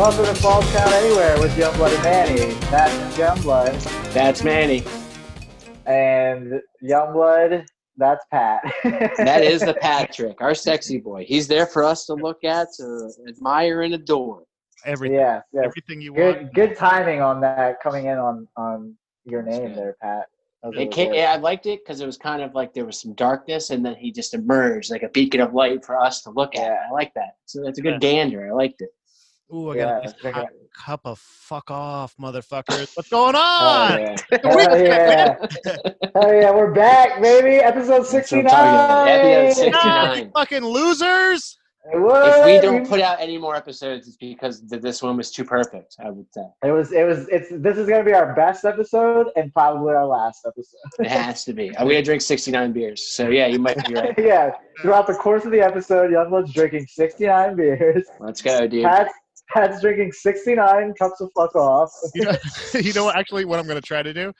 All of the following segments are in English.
Welcome to Falls Count Anywhere with Youngblood and Manny. That's Youngblood. That's Manny. And Youngblood, that's Pat. That is the Patrick, our sexy boy. He's there for us to look at, to admire, and adore. Everything, yes, yes. everything you want. Good, good timing on that coming in on on your name there, Pat. It came, yeah, I liked it because it was kind of like there was some darkness, and then he just emerged like a beacon of light for us to look at. I like that. So that's a Yeah. good gander. I liked it. Ooh, I Yeah, got a nice hot cup of fuck off, motherfuckers. What's going Oh, on? yeah. Hell yeah. Hell yeah, we're back, baby. Episode 69. I'm talking about. Episode Ah, 69. you fucking losers! What? If we don't put out any more episodes, it's because th- this one was too perfect. I would say It was. It was. It's. This is gonna be our best episode and probably our last episode. it has to be. I'm gonna drink 69 beers. So yeah, you might be right. yeah. Throughout the course of the episode, Youngblood's drinking 69 beers. Let's go, dude. Pat's, Pat's drinking 69 cups of fuck off. You know, you know what? Actually, what I'm gonna try to do,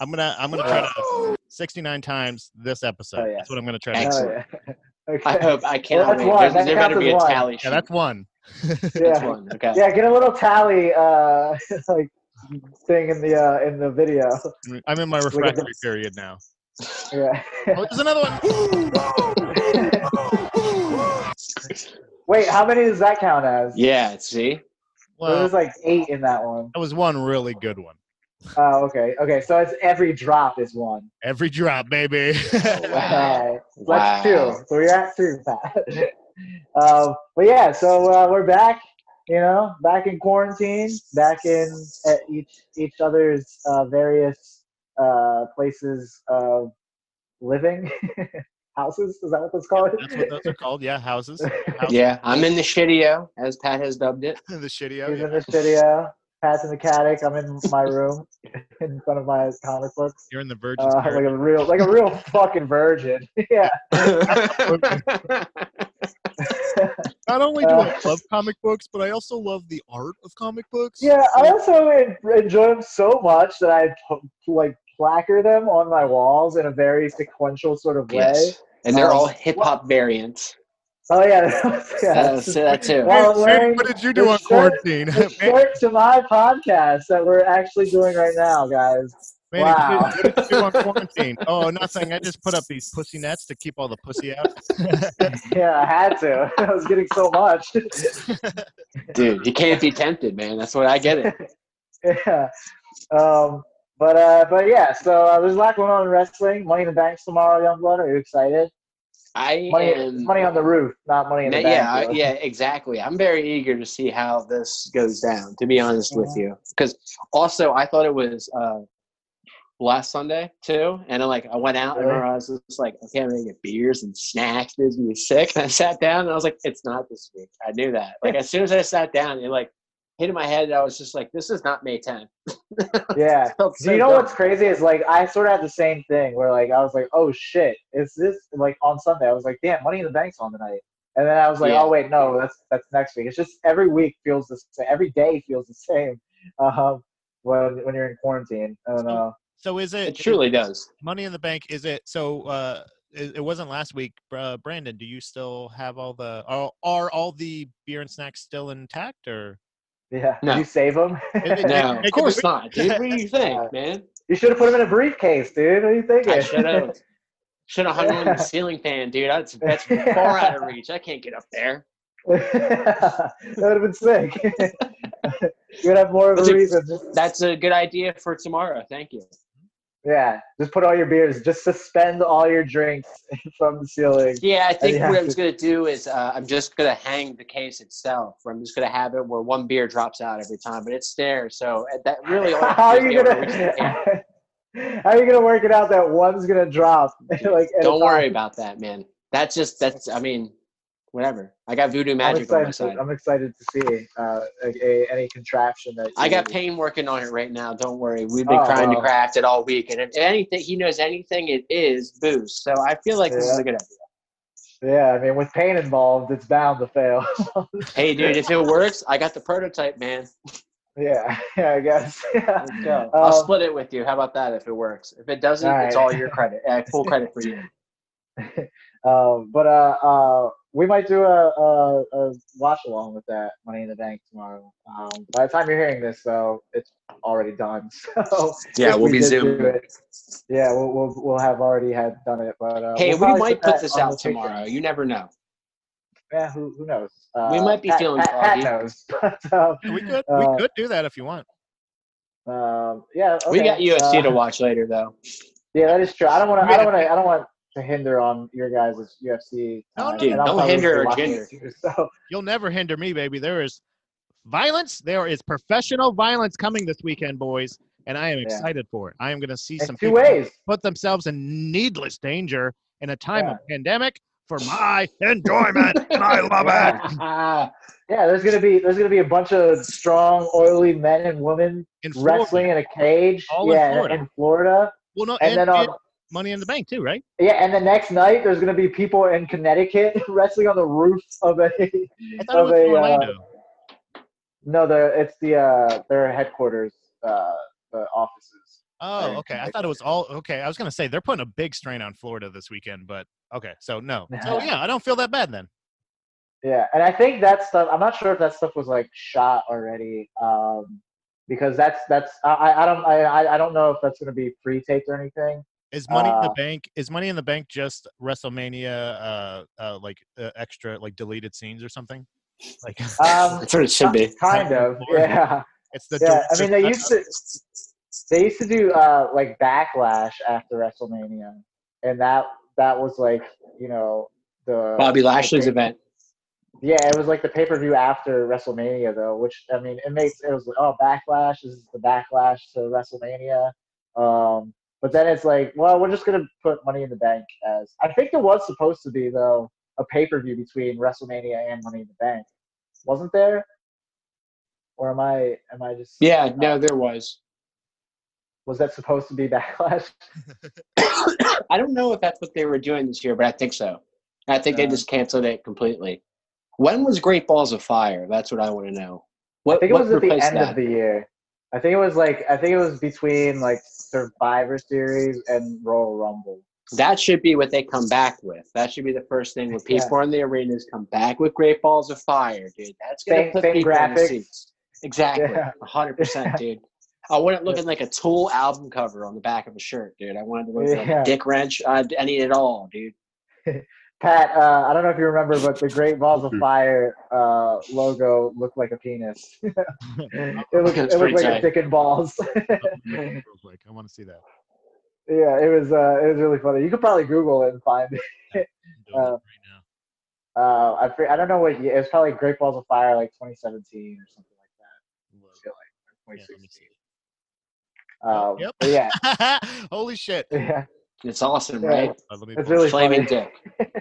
I'm gonna I'm gonna try to 69 times this episode. Oh, yeah. That's what I'm gonna try to. do. Excellent. Oh, yeah. Okay. I hope I cannot that's wait. one. There's, there better be a one. tally sheet. Yeah, that's one. That's yeah. one. Okay. Yeah. Get a little tally, uh, like thing in the uh in the video. I'm in my refractory this. period now. Yeah. Oh, there's another one. Wait, how many does that count as? Yeah. See. Well, There's like eight in that one. that was one really good one. Oh, okay. Okay, so it's every drop is one. Every drop, baby. Wow. Okay. So That's Wow. two. So we're at two, Pat. um, but yeah, so uh, we're back. You know, back in quarantine, back in at each each other's uh, various uh, places of living, houses. Is that what that's called? That's what those are called. Yeah, houses. House- Yeah, I'm in the shitio, as Pat has dubbed it. In the shitty. He's Yeah. in this video. Pat's in the attic. I'm in my room, in front of my comic books. You're in the virgin. Uh, like a real, like a real fucking virgin. yeah. Not only do I Uh, love comic books, but I also love the art of comic books. Yeah, I also enjoy them so much that I p- like placard them on my walls in a very sequential sort of way. yes. And they're Um, all hip hop variants. Oh yeah, yeah. Uh, say that too. Well, what did you do on shirt- quarantine? The Man, to my podcast that we're actually doing right now, guys. Manny, Wow. what, did, what did you do on quarantine? Oh, nothing. I just put up these pussy nets to keep all the pussy out. Yeah, I had to. I was getting so much. Dude, you can't be tempted, man. That's what I get it. yeah. Um, but uh, but yeah. So uh, there's a lot going on in wrestling. Money in the Bank's tomorrow, Youngblood. Are you excited? I Money, am. money on the roof, not money in the Yeah, bank. yeah, yeah, exactly. I'm very eager to see how this goes down. To be honest with Mhm. you, because also I thought it was uh, last Sunday too, and I like I went out Really? and I was just like, okay, I'm gonna get beers and snacks. This is sick. And I sat down and I was like, it's not this week. I knew that. Like as soon as I sat down, it like hit in my head. And I was just like, this is not May 10th. Yeah. Felt Do so you know dumb. what's crazy is like I sort of had the same thing where like I was like, oh shit, is this like on Sunday? I was like, damn, Money in the Bank's on tonight, and then I was like, Yeah. oh wait, no, that's that's next week. It's just every week feels the same. Every day feels the same. Um, when when you're in quarantine, I don't know. So is it, It truly does. Money in the Bank? Is it so? Uh, it, it wasn't last week. Uh, Brandon, do you still have all the? Are, are all the beer and snacks still intact, or? Yeah. No. Did you save them? No, of course not, dude. What do you think, Yeah. man? you should have put them in a briefcase, dude. What are you thinking? I should have. Should have hung on the ceiling fan, dude. That's that's far out of reach. I can't get up there. that would have been sick. You'd have more of a That's a- reason. That's a good idea for tomorrow. Thank you. Yeah, just put all your beers. Just suspend all your drinks from the ceiling. Yeah, I think what have I was gonna do is uh, I'm just gonna hang the case itself. Where I'm just gonna have it where one beer drops out every time, but it's there. So uh, that really. all How are you do is be able to reach the can. gonna? How are you gonna work it out that one's gonna drop? like Don't worry about that, man. That's just that's. I mean, whatever. I got voodoo magic on my side. To, I'm excited to see uh, a, a, any contraption that. I got Payne working on it right now. Don't worry. We've been Oh, trying to craft it all week, and if anything, he knows anything. It is booze. So I feel like this is a good idea. Yeah, I mean, with pain involved, it's bound to fail. Hey, dude, if it works, I got the prototype, man. yeah, yeah, I guess. Let's go. I'll Um, split it with you. How about that? If it works, if it doesn't, All it's all your credit. Uh, full credit for you. um, but uh, uh, we might do a, a, a watch along with that Money in the Bank tomorrow. Um, by the time you're hearing this, though, it's already done. So Yeah, we'll we be did zooming. it, Yeah, we'll, we'll we'll have already had done it, but uh, Hey, we'll we might put put this out the Patreon. tomorrow. You never know. Yeah, who who knows? Uh, We might be Pat, feeling Pat, Pat knows. But, um, We could Uh, we could do that if you want. um, yeah, We okay. got UFC Uh, to watch later, though. Yeah, that is true. I don't want to. I don't want to. I don't want to hinder on your guys' UFC. No, time, no, Dude, don't hinder or watching gender. too, So You'll never hinder me, baby. There is violence. There is professional violence coming this weekend, boys, and I am Yeah. excited for it. I am going to see in some two people ways. put themselves in needless danger in a time Yeah. of pandemic for my enjoyment, and I love it. Ah, Yeah, there's gonna be there's gonna be a bunch of strong, oily men and women In wrestling in a cage. All in yeah, Florida. in Florida. Well, no, And and, then on and Money in the Bank too, right? yeah, and the next night there's gonna be people in Connecticut wrestling on the roof of a. I thought it Of was a, uh, Orlando. No, the it's the uh their headquarters, uh, the offices. oh, okay. I thought it was all okay. I was going to say they're putting a big strain on Florida this weekend, but okay. So no. So yeah, I don't feel that bad then. Yeah, and I think that stuff. I'm not sure if that stuff was like shot already, um, because that's that's I I don't I I- don't know if that's gonna be pre-taped or anything. Is Money in the Uh, Bank? Is Money in the Bank just WrestleMania, uh, uh, like uh, extra, like deleted scenes or something? Like Um, that's what it should be. kind of, yeah, it's the yeah. I mean, they used to they used to do uh like backlash after WrestleMania, and that that was like you know the Bobby Lashley's the- event. Yeah, it was like the pay per view after WrestleMania, though, which I mean, it makes it was like, oh, backlash this is the backlash to WrestleMania. Um, but then it's like, well, we're just gonna put Money in the Bank as I think there was supposed to be though a pay per view between WrestleMania and Money in the Bank, wasn't there? Or am I am I just Yeah, no, there was. was that supposed to be backlash? I don't know if that's what they were doing this year, but I think so. I think they Uh, just canceled it completely. When was Great Balls of Fire? That's what I want to know. What, I think it was at the end that? of the year. I think it was like I think it was between like Survivor Series and Royal Rumble. That should be what they come back with. That should be the first thing when people are in the arenas come back with Great Balls of Fire, dude. That's gonna put people in the seats. Exactly, Yeah. hundred percent, dude. I want it looking like a Tool album cover on the back of a shirt, dude. I wanted to look like a Dick Wrench. I, I need it all, dude. Pat, uh, I don't know if you remember, but the Great Balls of Fire uh, logo looked like a penis. it looked, That's it looked like tight. a dick and balls. I want to see that. yeah, it was uh, it was really funny. You could probably Google it and find it. I'm Uh, right now. Uh, I I don't know what year. It was probably Great Balls of Fire, like 2017 or something like that. I feel like or Yeah, let me see. 2016. Um, Yep. yeah, Holy shit! yeah, It's awesome, Yeah. right? Uh, let me it's pull- really Flaming funny. Dick.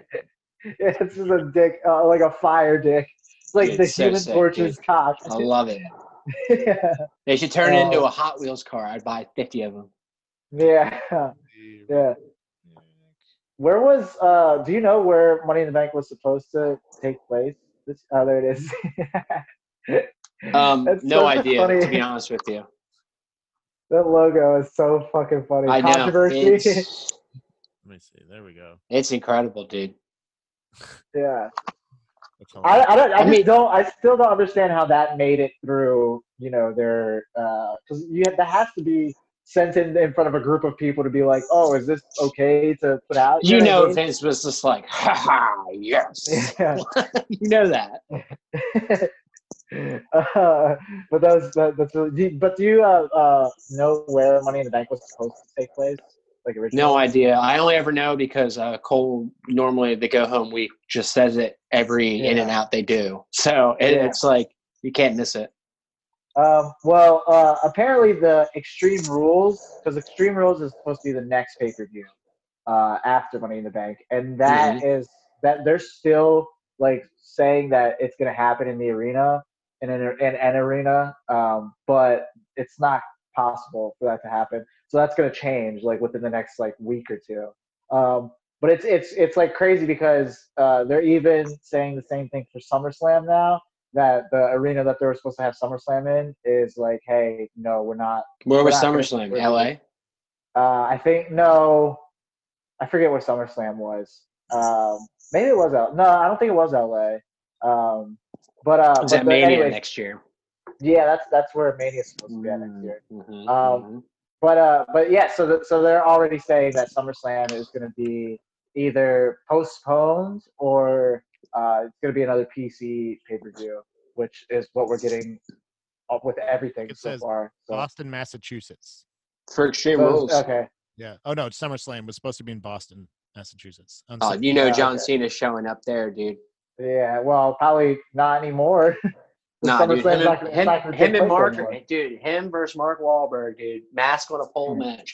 Yeah, it's just a dick, uh, like a fire dick. It's like It's the so Human sick, Torch's cock. I love it. yeah, They should turn it into Uh, a Hot Wheels car. I'd buy 50 of them. yeah, yeah. Where was uh do you know where Money in the Bank was supposed to take place? This oh there it is. Um, That's no such idea, funny- to be honest with you. That logo is so fucking funny. I know. Controversy. It's, Let me see. There we go. it's incredible, dude. yeah. That's I. I don't I, I just mean- don't I still don't understand how that made it through, you know, their uh because you that has to be sent in in front of a group of people to be like, oh, is this okay to put out? You what I know, mean? Vince was just like, ha ha, yes. Yeah. you know that. Uh, but that was that, that's really. do you- But do you uh, uh, know where Money in the Bank was supposed to take place? Like originally? No idea. I only ever know because uh, Cole normally the go home week just says it every in and out they do. So it, Yeah. it's like you can't miss it. Um, well, uh, apparently the Extreme Rules, because Extreme Rules is supposed to be the next pay per view uh, after Money in the Bank, and that is that they're still like saying that it's going to happen in the arena in an in an arena, um, but it's not possible for that to happen. So that's going to change like within the next like week or two. Um, but it's it's it's like crazy because uh, they're even saying the same thing for SummerSlam now that the arena that they were supposed to have SummerSlam in is like, hey, no, we're not. Where was We're not gonna- SummerSlam? LA? Uh, I think no, I forget where SummerSlam was. Um, maybe it was L. No, I don't think it was LA. Um, but uh, Is but that the- Mania anyways, next year? yeah, that's that's where Mania's supposed to be at next year. Mhm, Um, mhm. But uh, but yeah, so the, so they're already saying that SummerSlam is going to be either postponed or uh, it's going to be another PC pay per view, which is what we're getting up with everything It so says far. So, Boston, Massachusetts. For Extreme so- Rules. okay, Yeah. Oh no, SummerSlam was supposed to be in Boston, Massachusetts. Oh, you know Yeah, John okay. Cena's showing up there, dude. Yeah, well, probably not anymore. The Nah, dude. Him, not- and, him, not gonna him and Mark, anymore. dude. Him versus Mark Wahlberg, dude. Mask on a pole Hmm. match.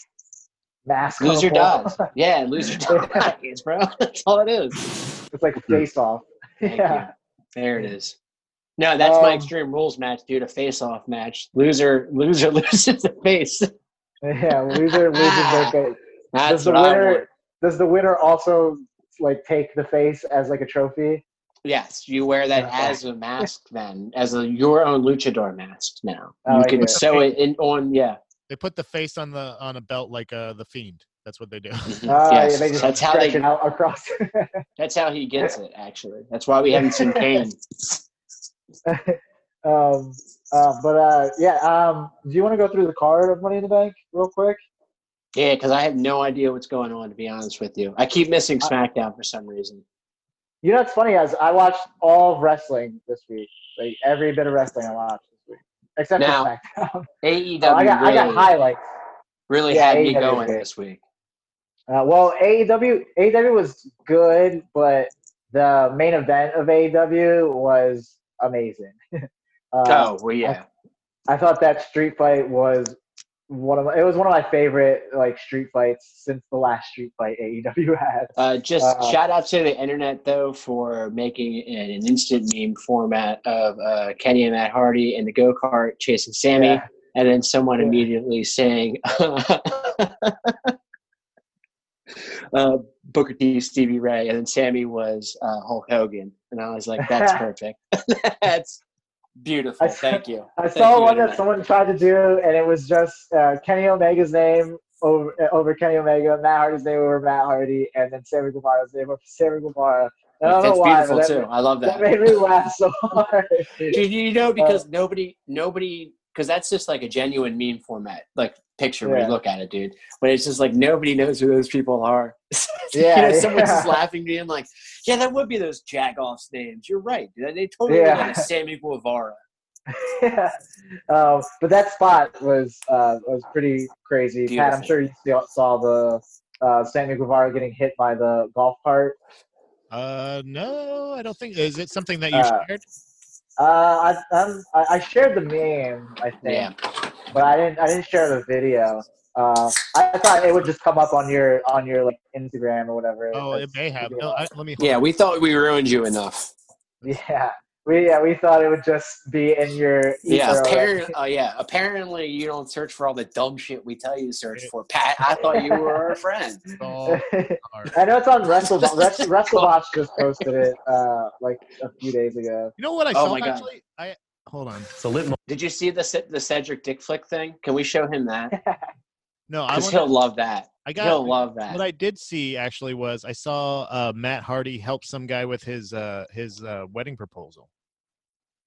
Mask on Loser the wall. dies. Yeah, loser dies, bro. That's all it is. It's like a face off. Yeah. you. There it is. No, that's my Um, Extreme Rules match, dude. A face-off match. Loser, loser loses the face. Yeah, loser loses their face. That's Does the what I want. winner does the winner also like take the face as like a trophy? Yes, you wear that Okay. as a mask then, as a your own luchador mask now. Oh, you I can get sew it in on yeah. They put the face on the on a belt like uh the fiend. That's what they do. Ah, yes. yeah, they just that's how they it out across. that's how he gets it actually. That's why we haven't seen Kane. um, uh, but uh, yeah. Um, do you want to go through the card of Money in the Bank real quick? Yeah, because I have no idea what's going on to be honest with you. I keep missing Uh, SmackDown for some reason. You know, what's funny as I watched all of wrestling this week, like every bit of wrestling I watched this week, except Now, for SmackDown. AEW Oh, I got I got highlights. really Yeah, had me going did. this week. Uh, well, AEW AEW was good, but the main event of AEW was amazing. uh, oh well, yeah. I thought that street fight was one of my, it was one of my favorite like street fights since the last street fight AEW had. Uh, just Uh, shout out to the internet though for making an, an instant meme format of uh, Kenny and Matt Hardy in the go kart chasing Sammy, Yeah. and then someone Yeah. immediately saying, uh, "Booker T, Stevie Ray," and then Sammy was uh, Hulk Hogan, and I was like, "That's perfect. That's beautiful. I Thank you." I Thank saw you, one that internet. someone tried to do, and it was just uh, Kenny Omega's name over uh, over Kenny Omega, Matt Hardy's name over Matt Hardy, and then Sammy Guevara's name over Sammy Guevara. I don't That's know why, beautiful too. I love that that. made me laugh so hard. Dude, you know, because nobody, nobody, because that's just like a genuine meme format, like picture when you look at it, dude. But it's just like nobody knows who those people are. you Yeah, know, someone's just yeah. laughing being like, "Yeah, that would be those jagoffs names." You're right. dude. They totally Yeah. look like a Sammy Guevara. yeah. Um, but that spot was uh, was pretty crazy. Pat, I'm sure you saw- saw the uh, Sammy Guevara getting hit by the golf cart. Uh no, I don't think is it something that you Uh, shared? Uh, I, I'm, I I shared the meme, I think, Yeah. but I didn't I didn't share the video. Uh, I thought it would just come up on your on your like Instagram or whatever. Oh, it That's- may have. No, I, let me Yeah, we thought we ruined you enough. yeah, we yeah we thought it would just be in your Yeah, ether apparently, uh, yeah. Apparently, you don't search for all the dumb shit we tell you to search for. Pat, I thought you were our friend. install I know it's on Wrestle Wrestle WrestleBotch just posted it uh like a few days ago. You know what I Oh saw my God. actually? I hold on. It's a lit Did you see the the Cedric Dick flick thing? Can we show him that? No, I Because wanna, he'll love that. I got He'll love that. what I did see actually was I saw uh, Matt Hardy help some guy with his uh, his uh, wedding proposal.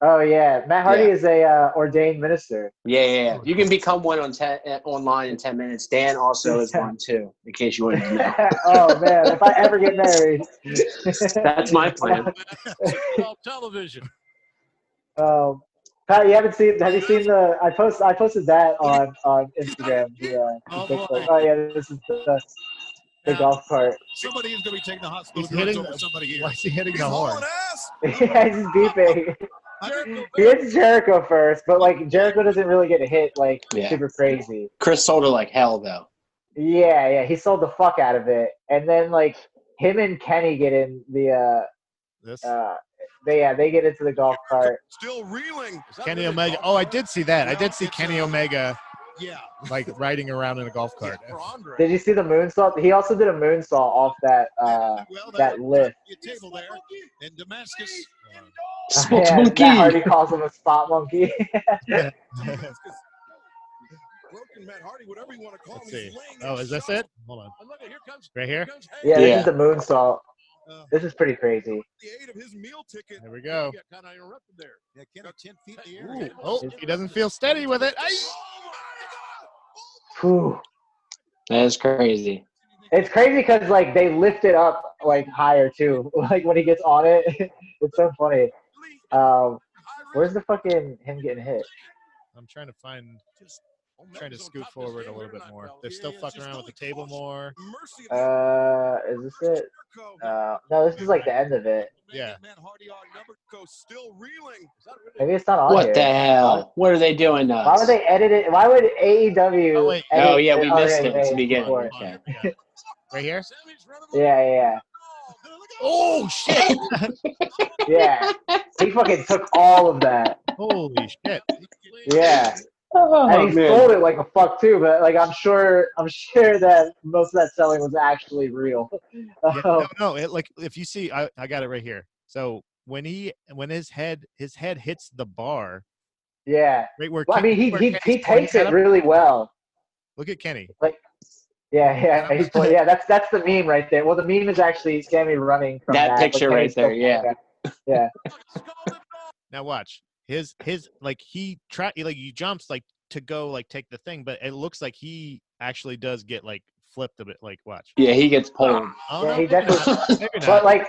Oh yeah, Matt Hardy Yeah. is a uh, ordained minister. Yeah, yeah, yeah. You can become one on ten, uh, online in ten minutes. Dan also is one too, in case you wanted to know. oh man, if I ever get married. That's my plan. television. Um, Pat, you haven't seen? Have you seen the? I post. I posted that on on Instagram. The, uh, Oh, oh yeah, this is the, the golf cart. Somebody is going to be taking the hospital He's drugs hitting over the- somebody here. Why is he hitting He's the horn? hauling yeah, he's beeping. Jericho He hits Jericho first, but like Jericho doesn't really get hit like Yeah. super crazy. Chris sold her like hell, though. Yeah, yeah, he sold the fuck out of it, and then like him and Kenny get in the uh This uh they yeah they get into the golf cart. Still reeling. Kenny Omega. Oh, I did see that. I did see Kenny uh, Omega Yeah. like riding around in a golf cart. Yeah. Did you see the moonsault? He also did a moonsault off that uh well, that lift. Table there in Damascus. Spot yeah, monkey. Matt Hardy calls him a spot monkey. Broken Matt Hardy, whatever you want to call Let's him. see. he's laying Oh, is this it? Hold on. Look, here. Right here? yeah, this Yeah. is the moonsault. Uh, This is pretty crazy. the aid of his meal ticket. There we go. He got kind of interrupted there. Yeah, Kenny, 10 feet in the Ooh, oh, he doesn't feel steady with it. Ay! Whew. That is crazy. It's crazy because like they lift it up like higher too. Like when he gets on it, it's so funny. Um, where's the fucking him getting hit? I'm trying to find, trying to scoot forward a little bit more. They're still fucking around with the table more. Uh, is this it? Uh, no, this is like the end of it. Yeah. Still reeling. Maybe it's not on What here. the hell? What are they doing to Why us? would they edit it? Why would AEW? Oh, wait. edit Oh, yeah, we missed yeah, it at the yeah, beginning. before. Okay. Yeah. Right here? Yeah, yeah, Oh shit! yeah. Yeah. He fucking took all of that. Holy shit! Yeah. Oh, and he man. sold it like a fuck too, but like I'm sure I'm sure that most of that selling was actually real. Yeah, Um, no, no, it, like if you see, I, I got it right here. So when he when his head his head hits the bar, yeah. right where Well, I mean, he where he, he takes it really well. Look at Kenny. Yeah, yeah, he's point- yeah. That's that's the meme right there. Well, the meme is actually Sammy running from That that, picture right there, yeah. pointing at- Now watch his his like he try like he jumps like to go like take the thing, but it looks like he actually does get like flipped a bit. Like watch. Yeah, he gets pulled. Oh, Yeah, no, he definitely- But like,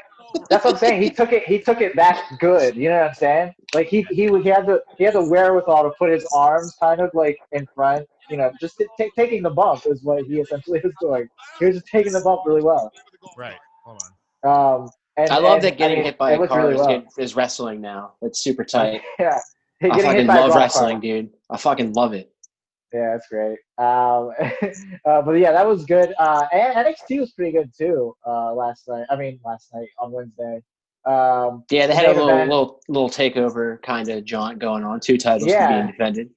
that's what I'm saying. He took it. He took it that good. You know what I'm saying? Like he he he had the he had the wherewithal to put his arms kind of like in front. You know, just t- t- taking the bump is what he essentially was doing. He was just taking the bump really well. Right. Hold on. Um, and, I love and, that getting mean, hit by a car really is, well. is wrestling now. It's super tight. Yeah, I getting hit fucking by love wrestling, cart. dude. I fucking love it. Yeah, that's great. Um, uh, but yeah, that was good. Uh, and NXT was pretty good too. Uh, last night. I mean, last night on Wednesday. Um, Yeah, they had a little event. little little takeover kind of jaunt going on. Two titles Yeah. being defended.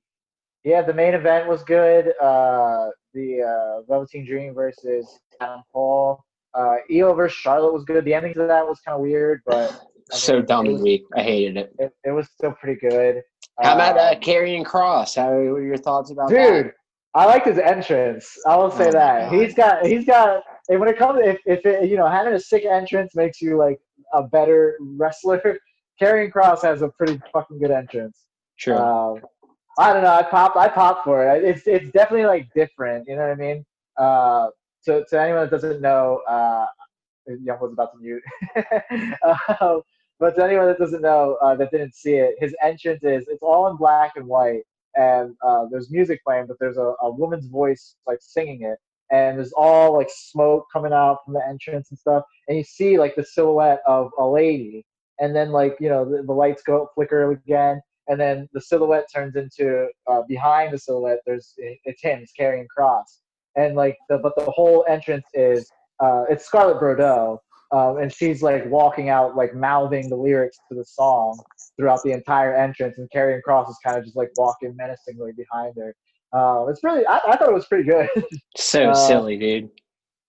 Yeah, the main event was good. Uh, the uh, Velveteen Dream versus Adam Cole. Uh, Io versus Charlotte was good. The ending to that was kind of weird, but I So mean, dumb it and weak. I hated it. it, it was still pretty good. How about uh, Um, Karrion Kross? How what are your thoughts about that? dude i liked his entrance i will say Oh that he's got he's got and when it comes if, if it, you know having a sick entrance makes you like a better wrestler Karrion Kross has a pretty fucking good entrance Sure. um, i don't know i popped i popped for it. It's it's definitely like different you know what i mean? Uh to, to anyone that doesn't know uh young was about to mute. Uh, but to anyone that doesn't know uh, that didn't see it his entrance is it's all in black and white and uh, there's music playing, but there's a, a woman's voice like singing it, and there's all like smoke coming out from the entrance and stuff, and you see like the silhouette of a lady, and then like you know the, the lights go flicker again, and then the silhouette turns into uh, behind the silhouette. There's it's him, he's Karrion Kross, and like the but the whole entrance is uh, it's Scarlett Bordeaux. Um, and she's like walking out, like mouthing the lyrics to the song, throughout the entire entrance, and Karrion Kross is kind of just like walking menacingly behind her. Uh, it's really, I, I thought it was pretty good. so uh, silly, dude.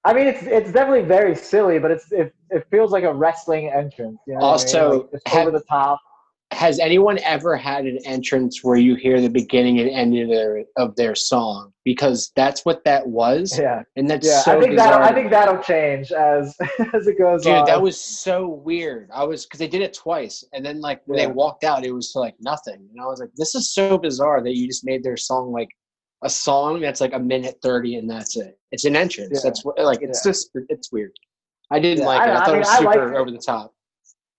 I mean, it's it's definitely very silly, but it's it, it feels like a wrestling entrance. You know what I mean? Also, like, it's have- over the top. Has anyone ever had an entrance where you hear the beginning and end of their of their song? Because that's what that was, Yeah, and that's yeah. so I think that I think that'll change as as it goes on. Dude, on. that was so weird. I was because they did it twice, and then like when Yeah. they walked out, it was like nothing, and I was like, "This is so bizarre that you just made their song like a song that's like a minute thirty, and that's it. It's an entrance. Yeah. That's what like it's just it's weird. I didn't like I it. I I thought mean, it was I super over the top.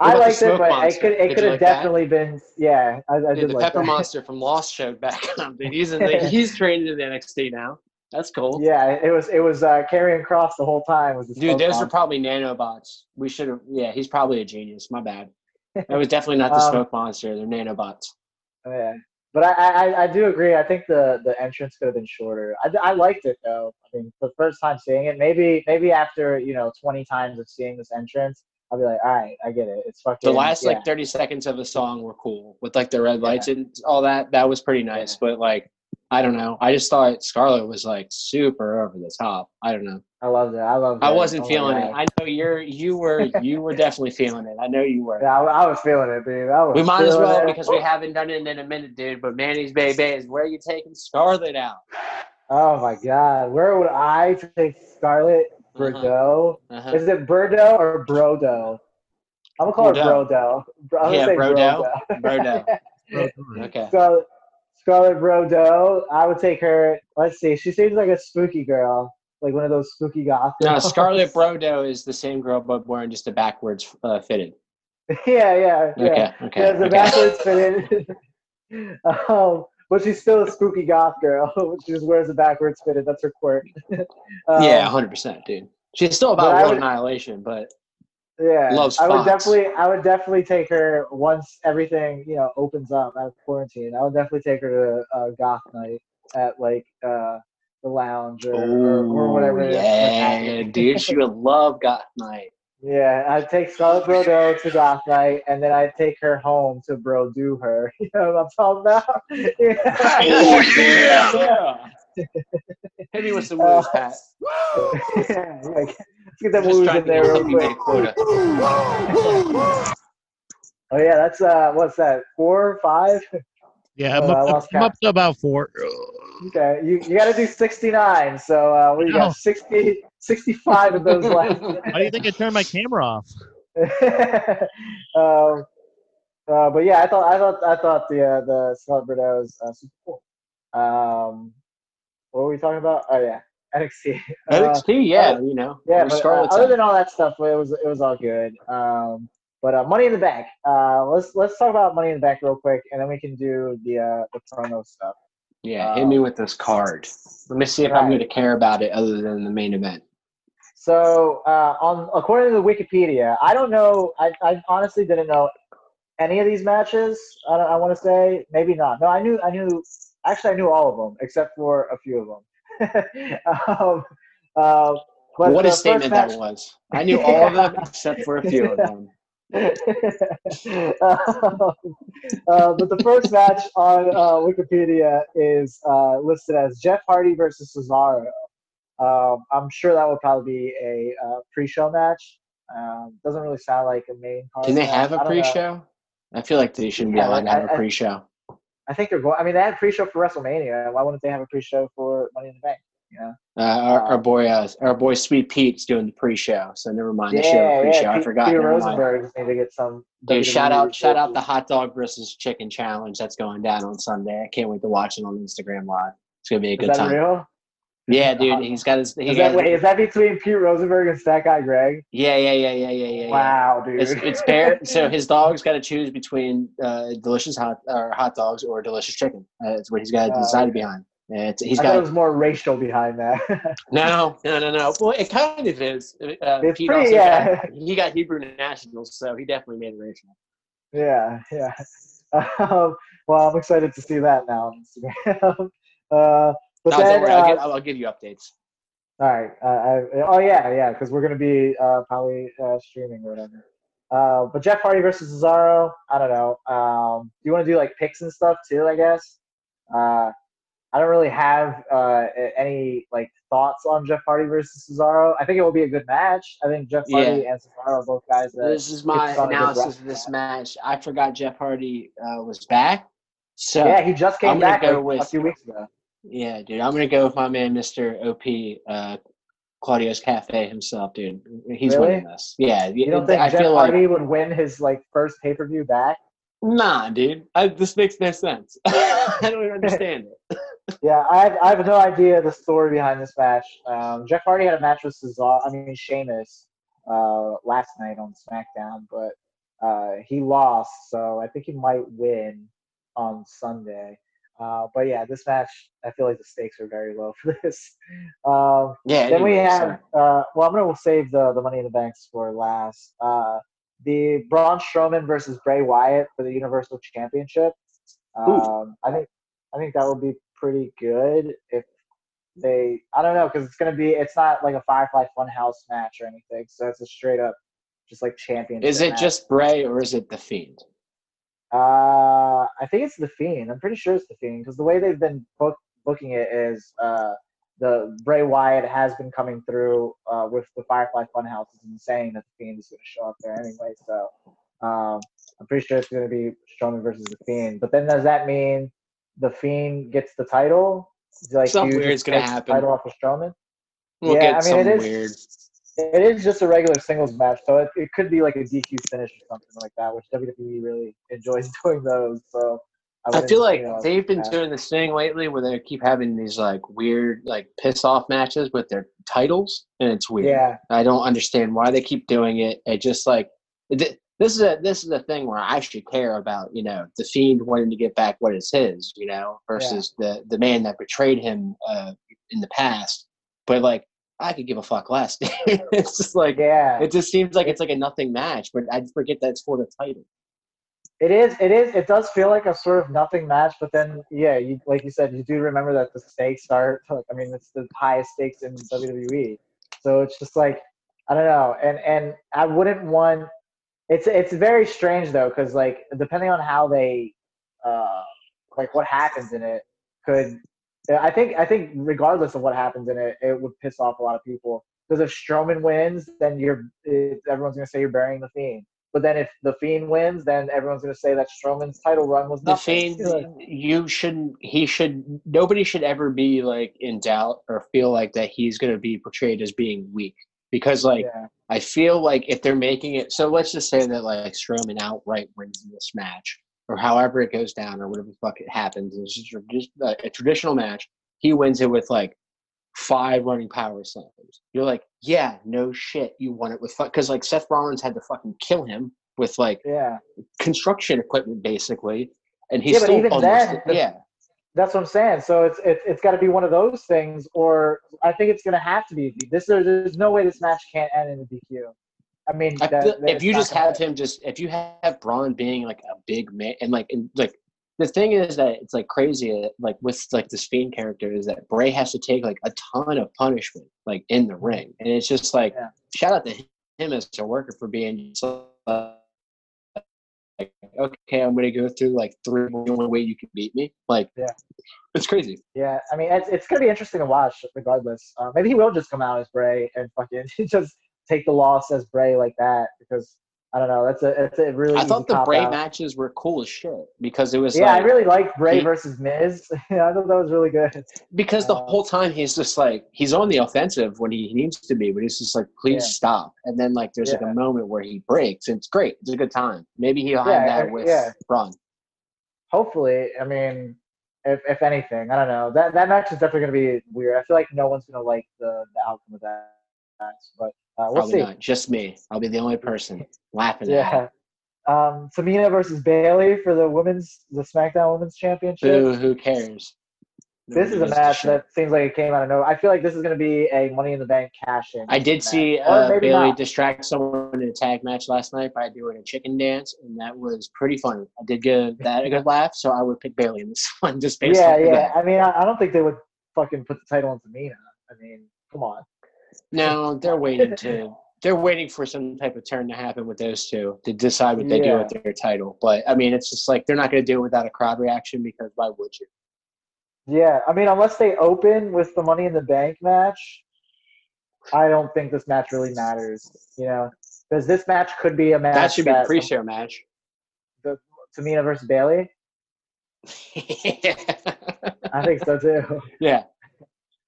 I liked it, but it Monster? could it could have like that? definitely been. Yeah, I, I Dude, did the like Pepper that. Monster from Lost showed back up. Dude, he's in the, he's trained in the NXT now. That's cool. Yeah, it was it was uh, Karrion Kross the whole time. Was the Dude, those monster. are probably nanobots. We should have. Yeah, he's probably a genius. My bad. It was definitely not the Um, smoke monster. They're nanobots. Oh, Yeah, but I, I I do agree. I think the the entrance could have been shorter. I, I liked it though. I mean, the first time seeing it, maybe maybe after you know twenty times of seeing this entrance, I'll be like, all right, I get it. It's fucking. The last yeah. like 30 seconds of the song were cool with like the red lights and all that. That was pretty nice. But like, I don't know. I just thought Scarlett was like super over the top. I don't know. I loved it. I loved it. I wasn't Oh feeling it. I know you're you were you were definitely feeling it. I know you were. Yeah, I, I was feeling it, dude. I was We might as well it. because we haven't done it in a minute, dude. But Manny's baby is where you taking Scarlett out? Oh my God, where would I take Scarlett? Bordeaux. Uh-huh. Is it Bordeaux or Brodo? I'm gonna call it. Brodo. Bro- I'm Yeah, say Brodeaux. Brodo. Brodeaux. Okay. So Scarlett Bordeaux, I would take her. Let's see. She seems like a spooky girl, like one of those spooky goth. No, girls. Scarlett Bordeaux is the same girl but wearing just a backwards uh, fitted. yeah, yeah, yeah. Okay. She Okay. has the okay. backwards fitted. um, but she's still a spooky goth girl. she just wears a backwards fitted. That's her quirk. um, yeah, hundred percent, dude. She's still about world would- annihilation, but yeah. loves I would definitely, I would definitely take her once everything you know opens up out of quarantine. I would definitely take her to uh, goth night at like uh, the lounge or, or, or whatever. Ooh, it is. Yeah, dude, she would love Goth Night. Yeah, I'd take Scarlett Bordeaux to goth night, and then I'd take her home to bro do her. You know what I'm talking about? yeah. Oh yeah! Hit me with some Uh, moves, Pat. yeah, like, let's get them Just moves trying in to there get real something made quick. quota. Oh yeah, that's uh, what's that? Four, five? Yeah, I'm, Uh, I up, lost I'm count. up to about four. Okay, you, you got to do 69. So uh, what do you No. got? 60, 65 of those left. Why do you think I turned my camera off? um, uh, but yeah, I thought I thought I thought the uh, the Scarlett Bordeaux was uh, super cool. Um, what were we talking about? Oh yeah, NXT. Uh, NXT, yeah, you know. yeah, but, uh, other than all that stuff, it was it was all good. Um, but uh, Money in the Bank. Uh, let's let's talk about Money in the Bank real quick, and then we can do the uh, the promo stuff. yeah, hit me with this card. Let me see if I'm going to care about it other than the main event. So, uh, on according to the Wikipedia, I don't know. I, I honestly didn't know any of these matches. I, I want to say maybe not. No, I knew. I knew. Actually, I knew all of them except for a few of them. um, uh, but what a statement match- that was. I knew all of them except for a few of them. um, uh, but the first match on uh, Wikipedia is uh, listed as Jeff Hardy versus Cesaro. Um, I'm sure that will probably be a uh, pre-show match. Um, doesn't really sound like a main card. Can they have I a pre-show? I feel like they shouldn't be Yeah, allowed to have I- a I- pre-show. I think they're going. I mean, they had a pre-show for WrestleMania. Why wouldn't they have a pre-show for Money in the Bank? You know? Uh, our, our Uh, boy, uh, our boy, Sweet Pete's doing the pre-show. So never mind. They should have a pre-show. I Pete- forgot. Mind. Rosenberg just need to get some. Dude, shout WWE out, shout out the hot dog versus chicken challenge that's going down on Sunday. I can't wait to watch it on Instagram live. It's gonna be a Is good that time. real? Yeah, dude, he's got his. He Is that, wait, is that between Pete Rosenberg and Stat Guy Greg? yeah, yeah, yeah, yeah, yeah, yeah. yeah. Wow, dude. It's it's fair. So his dog's got to choose between uh, delicious hot or hot dogs or delicious chicken. Uh, it's what he's got to decide behind. And It's, he's I thought it got was more racial behind that. no, no, no, no. Well, it kind of is. Uh, It's Pete pretty- also yeah. got, he got Hebrew nationals, so he definitely made it racial. yeah, yeah. Um, well, I'm excited to see that now on Instagram. uh, but No, then, don't worry. uh, I'll, give, I'll, I'll give you updates. all right. Uh, I, oh yeah, yeah, because we're gonna be uh, probably uh, streaming or whatever. Uh, but Jeff Hardy versus Cesaro, I don't know. Um, do you want to do like picks and stuff too? I guess. Uh, I don't really have uh, any like thoughts on Jeff Hardy versus Cesaro. I think it will be a good match. I think Jeff Hardy and Cesaro are both guys that. This is my it's on a good analysis of this match. I forgot Jeff Hardy uh, was back. So Yeah, he just came I'm back like, a with- few weeks ago. Yeah, dude, I'm gonna go with my man, Mr. OP, uh, Claudio's Cafe himself, dude. He's Really? winning this. Yeah, You don't think I Jeff feel like Hardy would win his like first pay per view back? nah, dude. I, this makes no sense. I don't even understand it. Yeah, I have, I have no idea the story behind this match. Um, Jeff Hardy had a match with Cesaro, I mean Sheamus, uh, last night on SmackDown, but uh, he lost, so I think he might win on Sunday. Uh, but yeah, this match, I feel like the stakes are very low for this. Um, Yeah. then we have, uh, well, I'm to save the, the Money in the Banks for last. Uh, the Braun Strowman versus Bray Wyatt for the Universal Championship. Um, I think I think that would be pretty good if they. I don't know because it's going to be. It's not like a Firefly Funhouse match or anything, so it's a straight up just like championship. Is it match. just Bray or is it the Fiend? Uh, I think it's the Fiend. I'm pretty sure it's the Fiend because the way they've been book, booking it is uh, the Bray Wyatt has been coming through uh, with the Firefly Funhouse is insane that the Fiend is going to show up there anyway. So um, I'm pretty sure it's going to be Strowman versus the Fiend. But then does that mean the Fiend gets the title? Like, Something weird's gonna takes the happen. Title off of Strowman. We'll Yeah, get I mean, it is- weird. It is just a regular singles match, so it, it could be like a DQ finish or something like that, which WWE really enjoys doing those. So I wouldn't, feel like you know, they've been yeah. doing this thing lately where they keep having these like weird like piss off matches with their titles, and it's weird. Yeah, I don't understand why they keep doing it. It just like it, this is a this is a thing where I should care about you know the fiend wanting to get back what is his, you know, versus the the man that betrayed him uh, in the past. But like I could give a fuck less. it's just like yeah. it just seems like it's like a nothing match, but I forget that it's for the title. It is. It is. It does feel like a sort of nothing match, but then, yeah, you like you said, you do remember that the stakes are. I mean, it's the highest stakes in WWE, so it's just like I don't know, and and I wouldn't want. It's it's very strange though, because like depending on how they, uh, like what happens in it, could I think I think regardless of what happens in it, it would piss off a lot of people. Because if Strowman wins, then you're it, everyone's gonna say you're burying the Fiend. But then if the Fiend wins, then everyone's gonna say that Strowman's title run was the nothing. fiend you shouldn't he should nobody should ever be like in doubt or feel like that he's going to be portrayed as being weak because like yeah, i feel like if they're making it so let's just say that like Strowman outright wins this match or however it goes down or whatever the fuck it happens it's just just a, a traditional match he wins it with like five running power slams you're like yeah no shit you won it with fuck because like seth rollins had to fucking kill him with like yeah. construction equipment basically and he's Yeah, but even then, the- yeah That's what I'm saying. So it's it's it's got to be one of those things, or I think it's gonna have to be this. There, there's no way this match can't end in a DQ. I mean, I if you just have him just if you have Braun being like a big man and like and like the thing is that it's like crazy like with like this fiend character is that Bray has to take like a ton of punishment like in the ring and it's just like Yeah. shout out to him as a worker for being uh, like okay I'm gonna go through like three the only way you can beat me like Yeah. it's crazy Yeah, I mean, it's, it's gonna be interesting to watch, regardless. Uh, maybe he will just come out as Bray and fucking just take the loss as Bray like that because I don't know. That's a it's a really. I thought the Bray out. matches were cool as shit because it was Yeah, I really liked Bray he- versus Miz. I thought that was really good. because the Uh, whole time he's just like he's on the offensive when he needs to be, but he's just like, please Yeah. stop. And then like there's like a moment where he breaks, and it's great. It's a good time. Maybe he'll Yeah, have that with yeah. Braun. Hopefully, I mean, if if anything, I don't know. That that match is definitely gonna be weird. I feel like no one's gonna like the, the outcome of that match, but uh, we'll Probably see. not. Just me. I'll be the only person laughing at Yeah. it. Um, Tamina versus Bayley for the women's the SmackDown Women's Championship. Who who cares? This is a match that seems like it came out of nowhere. I feel like this is going to be a Money in the Bank cash in. I did see uh, Bayley not. distract someone in a tag match last night by doing a chicken dance, and that was pretty funny. I did give that a good laugh, so I would pick Bayley in this one just based Yeah, of yeah. that. I mean, I, I don't think they would fucking put the title on Tamina. I mean, come on. No, they're waiting to. They're waiting for some type of turn to happen with those two to decide what they do with their title. But I mean, it's just like they're not going to do it without a crowd reaction because why would you? Yeah, I mean, unless they open with the Money in the Bank match, I don't think this match really matters. You know, because this match could be a match that should be the that pre-show match. Tamina versus Bayley. I think so too. yeah,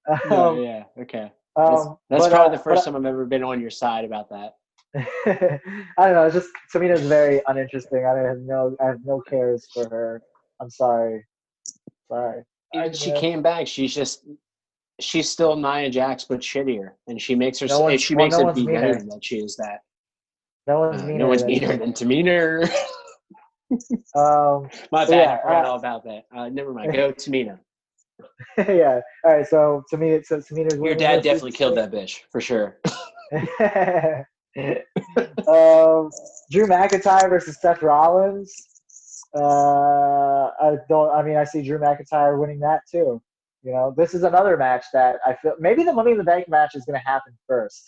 yeah, Um, yeah. Okay, that's, um, that's but, probably uh, the first time I've ever been on your side about that. I don't know. It's just Tamina's very uninteresting. I have no, I have no cares for her. I'm sorry. Sorry. Even she came back. She's just she's still Nia Jax, but shittier, and she makes her. No she well, makes no it be meaner. known that she is that. No one's Uh, meaner. no one's than- meaner than Tamina. Um, My bad. yeah, I forgot uh, all about that. Uh, never mind. Go Tamina. yeah. All right. So Tamina, so Tamina's Your dad definitely killed that bitch for sure. um, Drew McIntyre versus Seth Rollins. Uh, I don't. I mean, I see Drew McIntyre winning that too. You know, this is another match that I feel maybe the Money in the Bank match is going to happen first,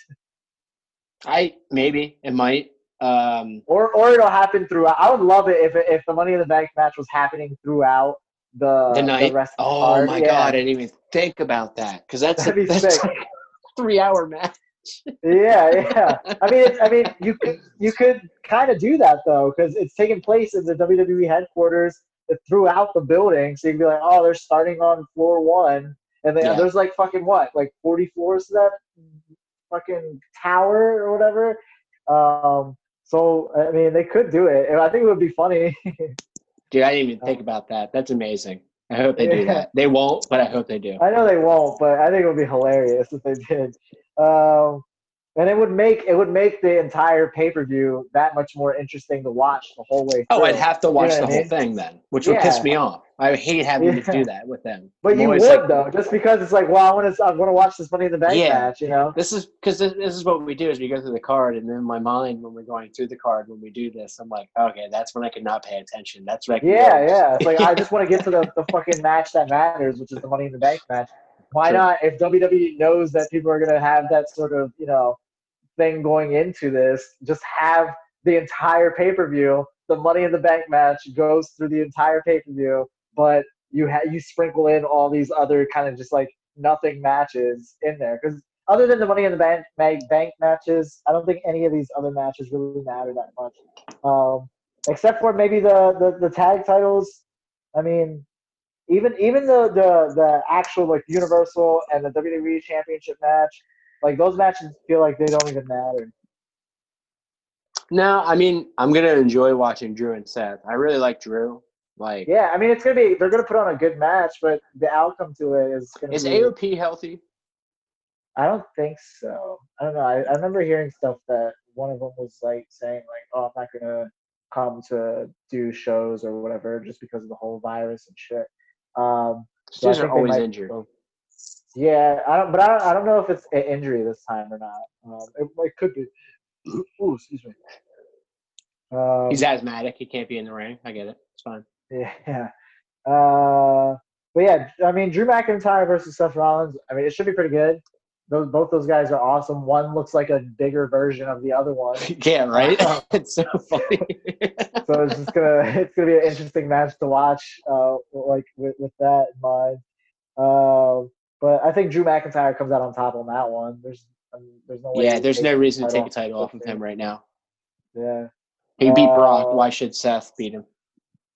I maybe it might. Um, or or it'll happen throughout. I would love it if if the Money in the Bank match was happening throughout the the night. rest of the oh card. my Yeah. god! I didn't even think about that because that's be that's like a three-hour match. Yeah, yeah. I mean, it's, I mean, you could you could kind of do that though, because it's taking place in the WWE headquarters throughout the building. So you can be like, oh, they're starting on floor one, and then Yeah. there's like fucking what, like forty floors to that fucking tower or whatever. Um, so I mean, they could do it. and I think it would be funny. Dude, I didn't even think about that. That's amazing. I hope they do that. They won't, but I hope they do. I know they won't, but I think it would be hilarious if they did. Um, and it would make it would make the entire pay per view that much more interesting to watch the whole way. Through. Oh. I'd have to watch know the wall mean? thing then, which would piss me off. I hate having to do that with them. But I'm you would like, though, just because it's like, well, I want to I want to watch this Money in the Bank Yeah. match, you know? This is because this, this is what we do is we go through the card, and then in my mind when we're going through the card when we do this, I'm like, okay, that's when I can not pay attention. That's when can Yeah, go. yeah. It's like I just want to get to the, the fucking match that matters, which is the Money in the Bank match. Why Sure. not? If WWE knows that people are gonna have that sort of you know thing going into this, just have the entire pay per view. The Money in the Bank match goes through the entire pay per view, but you ha- you sprinkle in all these other kind of just like nothing matches in there because other than the Money in the Bank bank, matches, I don't think any of these other matches really matter that much. Um, except for maybe the, the, the tag titles. I mean, even even the, the the actual like Universal and the WWE Championship match, like those matches feel like they don't even matter. No, I mean, I'm gonna enjoy watching Drew and Seth. I really like Drew. Like, Yeah, I mean it's gonna be they're gonna put on a good match, but the outcome to it is gonna is be. AOP healthy? I don't think so. I don't know. I, I remember hearing stuff that one of them was like saying like, "Oh, I'm not gonna come to do shows or whatever just because of the whole virus and shit." Um, So are always might- injured. Yeah, I don't, but I don't, I don't know if it's an injury this time or not. Um, it, it could be. Ooh, excuse me. Um, He's asthmatic. He can't be in the ring. I get it. It's fine. yeah. Uh, but yeah, I mean, Drew McIntyre versus Seth Rollins. I mean, it should be pretty good. Those both those guys are awesome. One looks like a bigger version of the other one, yeah, right. it's so funny. so it's just gonna it's gonna be an interesting match to watch. Uh, like with, with that in mind. Uh, but I think Drew McIntyre comes out on top on that one. There's I mean, there's no way. yeah, there's no reason to take a title off of him right now. Yeah. He beat Brock. Uh, Why should Seth beat him?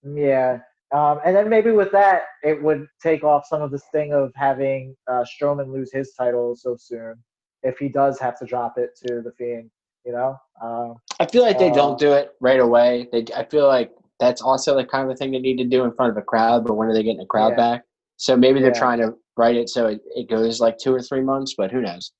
Yeah. Um, and then maybe with that, it would take off some of this thing of having uh, Strowman lose his title so soon if he does have to drop it to the Fiend, you know? Um, I feel like they uh, don't do it right away. They, I feel like that's also the kind of thing they need to do in front of a crowd. But when are they getting a crowd Yeah. back? So maybe they're Yeah. trying to write it so it, it goes like two or three months. But who knows?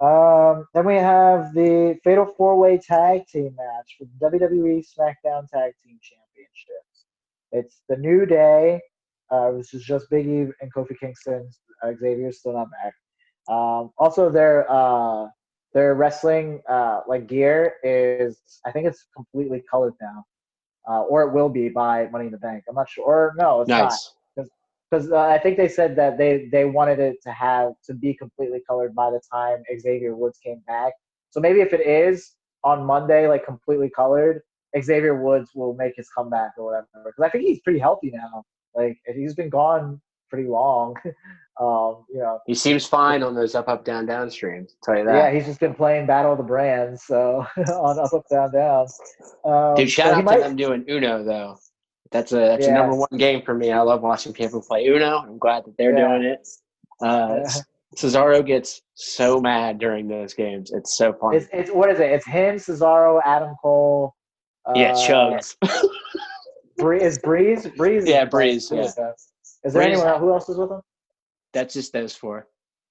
um, then we have the Fatal Four Way Tag Team match for the WWE SmackDown Tag Team Championships. It's the New Day. Uh, this is just Big E and Kofi Kingston. Uh, Xavier's still not back. Um, also, their uh, their wrestling uh, like gear is I think it's completely colored now, uh, or it will be by Money in the Bank. I'm not sure. Or no, it's not nice. Because uh, I think they said that they they wanted it to have to be completely colored by the time Xavier Woods came back. So maybe if it is on Monday, like completely colored, Xavier Woods will make his comeback or whatever. Because I think he's pretty healthy now. Like he's been gone pretty long. um, you know, He seems fine on those up, up, down, down streams. Tell you that. yeah, he's just been playing Battle of the Brands, so on up, up, down, down. Um, Dude, shout so out might- to them doing Uno though. That's a that's a number one game for me. I love watching people play Uno. I'm glad that they're Yeah. doing it. Uh, Yeah. Cesaro gets so mad during those games. It's so funny. It's, it's what is it? It's him, Cesaro, Adam Cole. Uh, yeah, Chugs. Bree, is Breeze? Breeze. Yeah, is- Breeze, Is there Breeze- anyone else? Who else is with him? That's just those four.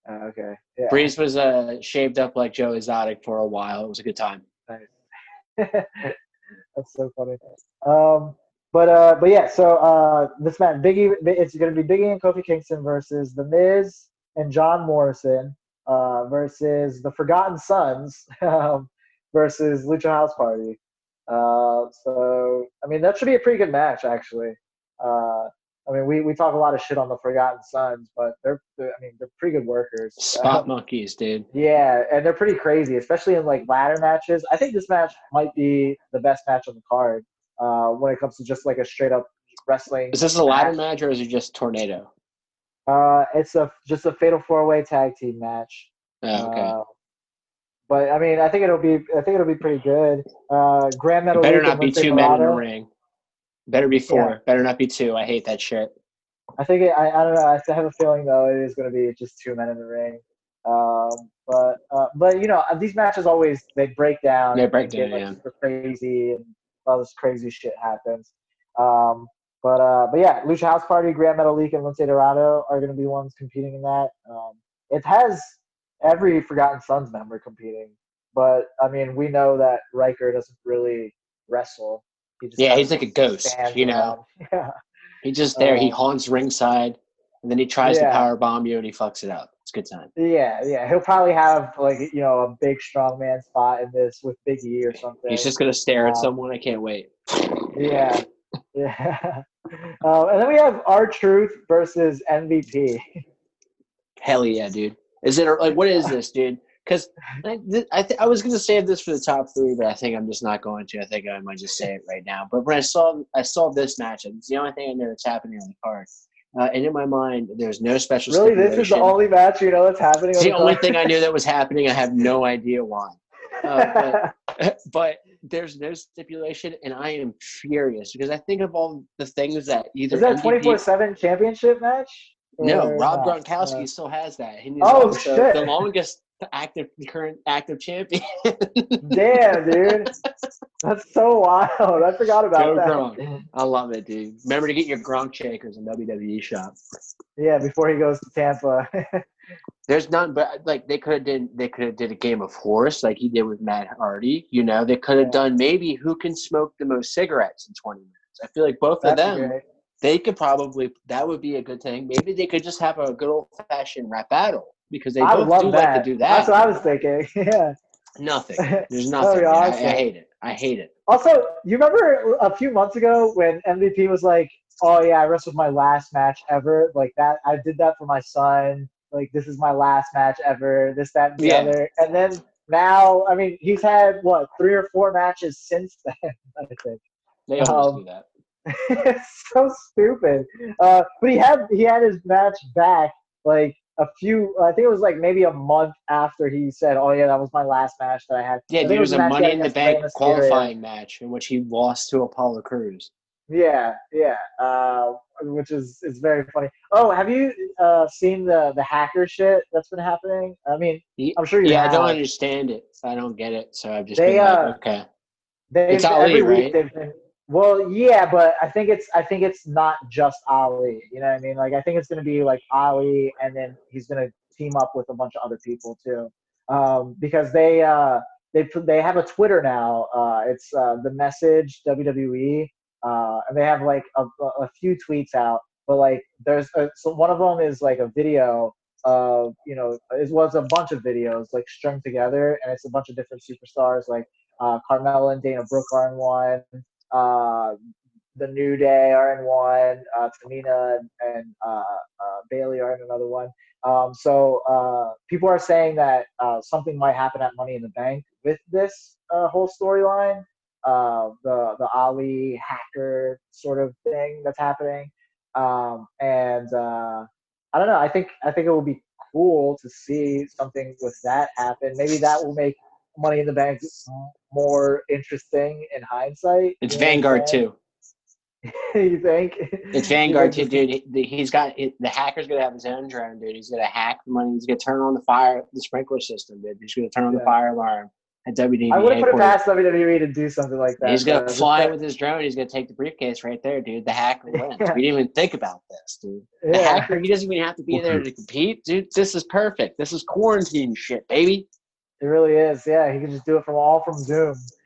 Uh, okay. Yeah. Breeze was uh, shaved up like Joe Exotic for a while. It was a good time. That's so funny. Um, but uh, but yeah. So uh, this match, Biggie, it's going to be Biggie and Kofi Kingston versus The Miz and John Morrison uh, versus the Forgotten Sons um, versus Lucha House Party. Uh, so I mean, that should be a pretty good match, actually. Uh, I mean, we, we talk a lot of shit on the Forgotten Sons, but they're, they're I mean they're pretty good workers. Spot Um, monkeys, dude. yeah, and they're pretty crazy, especially in like ladder matches. I think this match might be the best match on the card uh, when it comes to just like a straight up wrestling. Is this a ladder match or is it just tornado? Uh, it's a just a fatal four way tag team match. Oh, okay. Uh, but I mean, I think it'll be I think it'll be pretty good. Uh, Grand Metal Better not be two men in a ring. Better be four. Better not be two. I hate that shit. I think it, I I don't know. I have a feeling though it is going to be just two men in the ring. Um, but uh, but you know these matches always they break down. They break get, down, like, yeah. super crazy and all this crazy shit happens. Um, but uh, but yeah, Lucha House Party, Grand Metal Metalik, and Lince Dorado are going to be ones competing in that. Um, it has every Forgotten Sons member competing, but I mean we know that Riker doesn't really wrestle. He just Yeah, he's like a ghost, you know. around. Yeah. He's just there. he Um, haunts ringside, and then he tries Yeah. to power bomb you, and he fucks it up. It's a good time. Yeah, yeah. He'll probably have like you know a big strong man spot in this with Big E or something. He's just gonna stare at Um, someone. I can't wait. yeah, yeah. Um, and then we have our Truth versus MVP. Hell yeah, dude. Is it like what is this, dude? Because I, I, th- I was gonna save this for the top three, but I think I'm just not going to. I think I might just say it right now. But when I saw I saw this matchup, it's the only thing I know that's happening on the card. Uh, and in my mind, there's no special. Stipulation. Really, this is the only match you know that's happening. It's the only thing I knew that was happening. I have no idea why. Uh, but there's no stipulation, and I am furious because I think of all the things that either is that twenty four seven championship match? No, Rob not? Gronkowski still has that. He Oh, shit. the longest active current active champion. damn, dude, that's so wild. I forgot about Go that. Gronk. I love it, dude. Remember to get your Gronk shakers in WWE shop. Yeah, before he goes to Tampa. There's none, but like they could have did they could have did a game of horse like he did with Matt Hardy. You know, they could have Yeah. done maybe who can smoke the most cigarettes in 20 minutes. I feel like both of them they could probably that would be a good thing. Maybe they could just have a good old fashioned rap battle because they I both love do that. like to do that. That's what I was thinking. Yeah. Nothing. There's nothing. I- I, hate it. I hate it. Also, you remember a few months ago when MVP was like, "Oh yeah, I wrestled my last match ever." Like that, I did that for my son. Like this is my last match ever. This, that, and the Yeah. other. And then now, I mean, he's had what three or four matches since then. I think They always Um, do that. it's so stupid. Uh, but he had he had his match back like a few. I think it was like maybe a month after he said, "Oh yeah, that was my last match that I had." Yeah, there it was a Money in the Bank qualifying match in which he lost to Apollo Crews. Yeah, yeah, uh, which is is very funny. Oh, have you uh, seen the the hacker shit that's been happening? I mean, I'm sure you Yeah, I don't understand it. I don't get it. So I've just They, been like, uh, okay. They've, It's Ali, every right? week they've been. Well, yeah, but I think it's I think it's not just Ali. You know what I mean? Like I think it's gonna be like Ali, and then he's gonna team up with a bunch of other people too, um, because they uh, they they have a Twitter now. Uh, it's uh, the message WWE, uh, and they have like a, a few tweets out. But like, there's a, so one of them is like a video of you know it was a bunch of videos like strung together, and it's a bunch of different superstars like uh, Carmella and Dana Brooke are in one. Uh, the New Day are in one. Uh, Tamina and uh, uh, Bayley are in another one. Um, so uh, people are saying that uh, something might happen at Money in the Bank with this uh, whole storyline, uh, the the Ali hacker sort of thing that's happening, um, and uh, I don't know. I think I think it would be cool to see something with that happen. Maybe that will make Money in the Bank more interesting in hindsight. It's you know Vanguard too. you think? It's Vanguard too, dude. He- He's got it, the hacker's gonna have his own drone, dude. He's gonna hack the money. He's gonna turn on the fire, the sprinkler system, dude. He's gonna turn on the fire alarm at WWE I wouldn't put it past WWE to do something like that. He's gonna fly with his drone. He's gonna take the briefcase right there, dude. The hacker wins. Yeah. We didn't even think about this, dude. The Yeah. hacker, he doesn't even have to be there to compete, dude. This is perfect. This is quarantine shit, baby. It really is. Yeah, he can just do it from all from Zoom.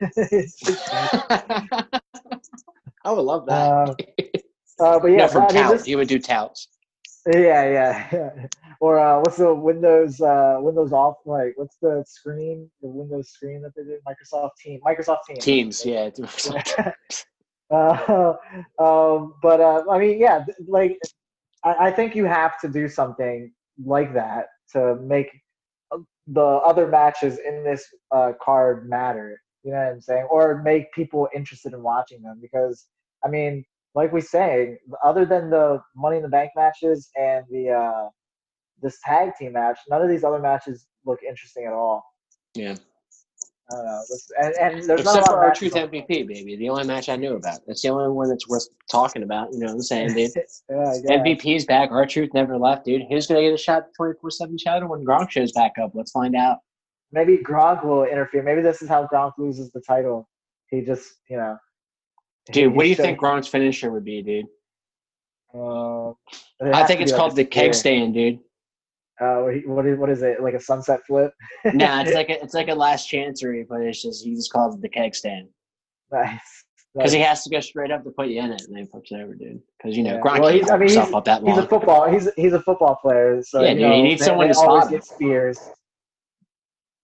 I would love that. uh, uh, but yeah, no, from I mean, tout. this- He would do touts. yeah, yeah, yeah. Or uh, what's the Windows uh, Windows off? Like, what's the screen? The Windows screen that they did? Microsoft Team. Microsoft Teams. Teams, yeah. uh, um, but uh, I mean, yeah, like I, I think you have to do something like that to make the other matches in this uh, card matter. You know what I'm saying? Or make people interested in watching them because I mean, like we saying, other than the Money in the Bank matches and the uh, this tag team match, none of these other matches look interesting at all. Yeah. I don't know. And, and there's Except for our truth MVP, baby. The only match I knew about. That's the only one that's worth talking about. You know what I'm saying, dude? yeah. MVP's back. Our truth never left, dude. Who's gonna get a shot 24 7 shadow when Gronk shows back up? Let's find out. Maybe Gronk will interfere. Maybe this is how Gronk loses the title. He just, you know. Dude, what do you should- think Gronk's finisher would be, dude? Uh, I think it's be like called the keg stand, dude. Uh, what is what is it? Like a sunset flip? nah, it's like a, it's like a last chancery, but it's just he just calls it the keg stand nice. because he has to go straight up to put you in it, and then he flips it over, dude. Because you know Yeah. Gronk Well, he's- I mean, he's- up that He's a football. He's he's a football player, so Yeah, you dude, know, he needs they, someone they to always get spears.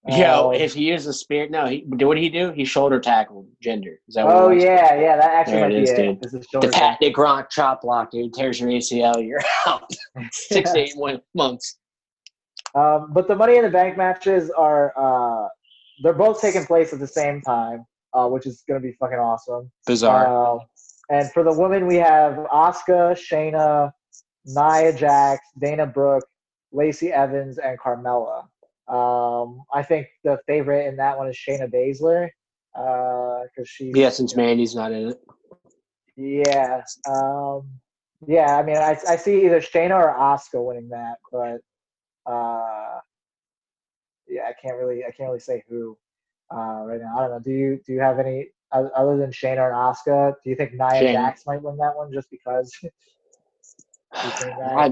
Yo, Um, if he uses a spear, no, he what did he do? He shoulder tackled Jinder. Is that what oh yeah, yeah, that actually There might it be is, it. dude. The shoulder Pat the Gronk chop block, dude, tears your ACL, you're out. Six to eight one- months. Um, but the Money in the Bank matches are uh, they're both taking place at the same time, uh, which is going to be fucking awesome. Bizarre. Uh, and for the women, we have Asuka, Shayna, Nia Jax, Dana Brooke, Lacey Evans, and Carmella. Um, I think the favorite in that one is Shayna Baszler because she's yeah, since Mandy's not in it. yeah, um, yeah. I mean, I, I see either Shayna or Asuka winning that, but uh, yeah, I can't really I can't really say who uh, right now. I don't know. Do you do you have any other than Shayna and Asuka? Do you think Nia Shayna. Jax might win that one just because? you think that I?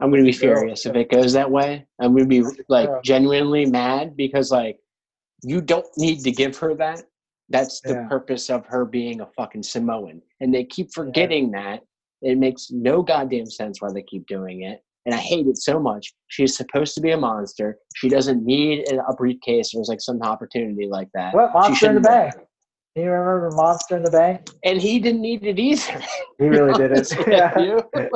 I'm gonna be furious if it goes that way. I'm gonna be like genuinely mad because like you don't need to give her that. That's the Yeah. purpose of her being a fucking Samoan, and they keep forgetting that. It makes no goddamn sense why they keep doing it, and I hate it so much. She's supposed to be a monster. She doesn't need a briefcase or like some opportunity like that. What Monster in the Bank? Can you remember Monster in the Bank? And he didn't need it either. He really did it. yeah. You?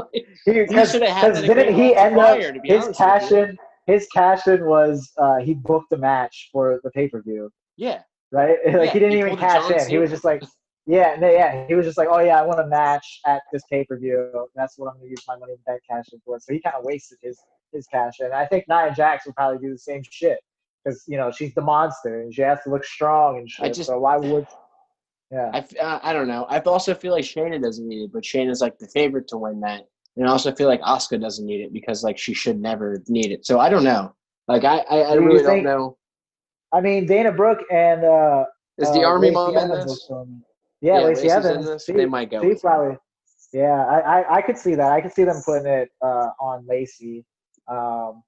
Like, have had that didn't he end up his honest with cash you. in? His cash in was uh, he booked a match for the pay per view, yeah. right? Like Yeah, he didn't he even cash in. He was just like, yeah, no, yeah. He was just like, oh yeah, I want a match at this pay per view. That's what I'm gonna use my money in the bank cash in for. So he kind of wasted his his cash and I think Nia Jax would probably do the same shit because you know she's the monster and she has to look strong and shit. just- so why would? Yeah. I, uh, I don't know. I also feel like Shayna doesn't need it, but Shayna's like the favorite to win that. And I also feel like Asuka doesn't need it because like she should never need it. So I don't know. Like I, I, I Do really don't know. I mean, Dana Brooke and uh, Is the uh, Army mom in this? was from- Yeah, Lacey Lacey's Evans. in this. She- They might go. She probably. Yeah, I, I, I could see that. I could see them putting it uh, on Lacey. Um,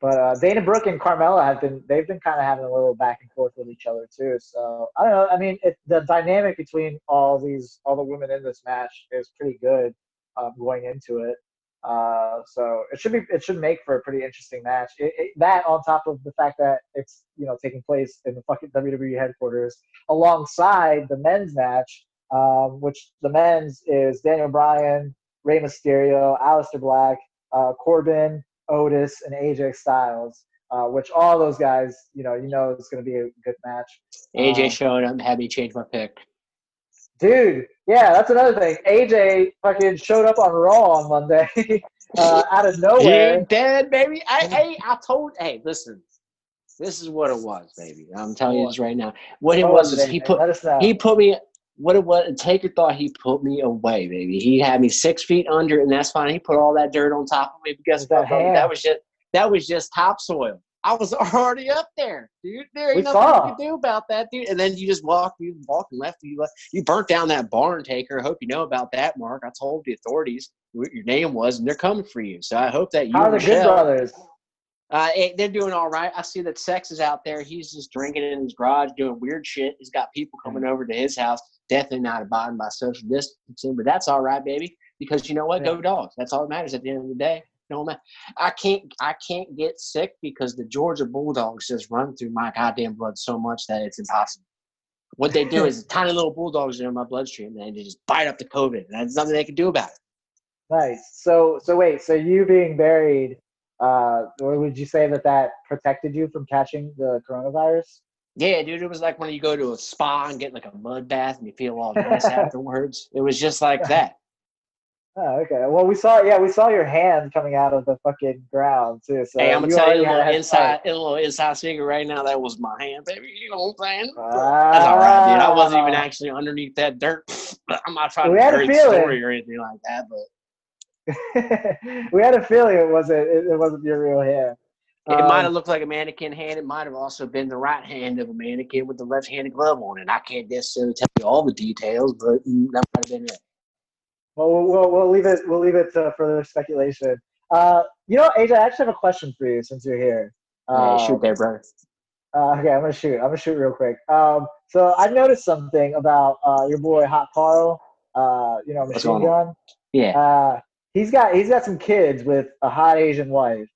but uh, Dana Brooke and Carmella have been they've been kind of having a little back and forth with each other too. So I don't know. I mean, it, the dynamic between all these all the women in this match is pretty good um, going into it. Uh, so it should be it should make for a pretty interesting match. It, it, that on top of the fact that it's you know taking place in the fucking WWE headquarters alongside the men's match, um, which the men's is Daniel Bryan, Rey Mysterio, Aleister Black, uh, Corbin, Otis, and AJ Styles. Uh, which all those guys, you know, you know, it's going to be a good match. AJ Um, showing up me change my pick. Dude, yeah, that's another thing. AJ fucking showed up on Raw on Monday uh, out of He nowhere. dead, baby. I, hey, I told. Hey, listen. This is what it was, baby. I'm telling you this right now. What it was is he put Let us know. he put me what it was take your thought he put me away baby he had me six feet under and that's fine he put all that dirt on top of me because With that that, hand. that was just that was just topsoil i was already up there dude there ain't We nothing saw. you can do about that dude and then you just walk you walk and left you left you burnt down that barn taker i hope you know about that mark i told the authorities what your name was and they're coming for you so i hope that you How are the Good Brothers? uh, eh, they're doing all right. I see that Sex is out there. He's just drinking in his garage, doing weird shit. He's got people coming over to his house. Definitely not abiding by social distancing, but that's all right, baby. Because you know what? Go dogs. That's all that matters at the end of the day. No matter. I can't. I can't get sick because the Georgia Bulldogs just run through my goddamn blood so much that it's impossible. What they do is tiny little bulldogs are in my bloodstream, and they just bite up the COVID, and there's nothing they can do about it. Nice. So, so wait. So you being buried, uh, or would you say that that protected you from catching the coronavirus? Yeah, dude, it was like when you go to a spa and get like a mud bath and you feel all nice afterwards. It was just like that. Oh, okay. Well, we saw. Yeah, we saw your hand coming out of the fucking ground too. So hey, I'm gonna you tell you a little inside, a little inside secret right now. That was my hand, baby. You know what I'm saying? That's all right, dude. I wasn't even actually underneath that dirt. I'm not trying We to had a the story or anything like that, but we had a feeling it wasn't. It, it wasn't your real hand. it Um, might have looked like a mannequin hand. It might have also been the right hand of a mannequin with the left-handed glove on it. I can't necessarily tell you all the details, but mm, that might have been it. Well, we'll, we'll, leave it. We'll leave it to further speculation. Uh, you know, AJ, I actually have a question for you since you're here. Yeah, Um, shoot there, brother. Uh, okay, I'm gonna shoot. I'm gonna shoot real quick. Um, so I noticed something about uh, your boy Hot Carl. Uh, you know, machine gun. Yeah. Uh, he's got he's got some kids with a hot Asian wife,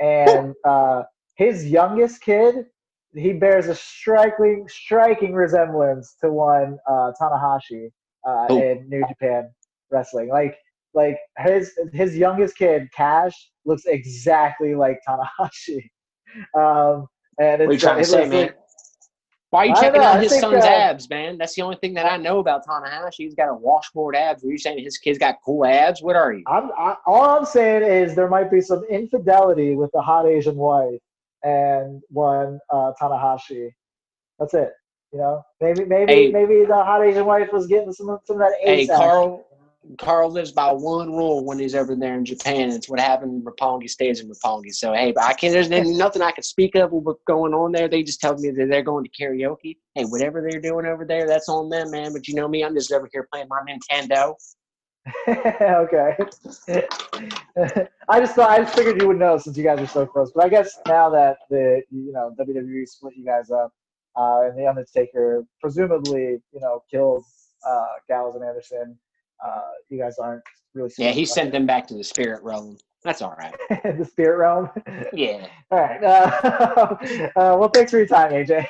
and uh, his youngest kid, he bears a striking striking resemblance to one uh, Tanahashi uh, Who? in New Japan Wrestling. Like like his his youngest kid, Cash, looks exactly like Tanahashi. Um, and it's, What are you trying it to say, man? like- Why are you checking know, out I his son's uh, abs, man? That's the only thing that I know about Tanahashi. He's got a washboard abs. Are you saying his kid's got cool abs? What are you? I'm, I, all I'm saying is there might be some infidelity with the hot Asian wife and one uh, Tanahashi. That's it. You know, maybe maybe Hey. maybe the hot Asian wife was getting some of- some of that Hey, ace action. Carl. Carl lives by one rule when he's over there in Japan. It's what happened in Roppongi stays in Roppongi. So hey, I can't. There's nothing I can speak of what's going on there. They just tell me that they're going to karaoke. Hey, whatever they're doing over there, that's on them, man. But you know me, I'm just over here playing my Nintendo. okay. I just thought I just figured you would know since you guys are so close. But I guess now that the you know WWE split you guys up, uh, and the Undertaker presumably you know killed uh, Gallows and Anderson, uh, you guys aren't really. Yeah, he sent them back to the spirit realm. That's all right. the spirit realm. Yeah. All right. Uh, uh, well, thanks for your time, AJ.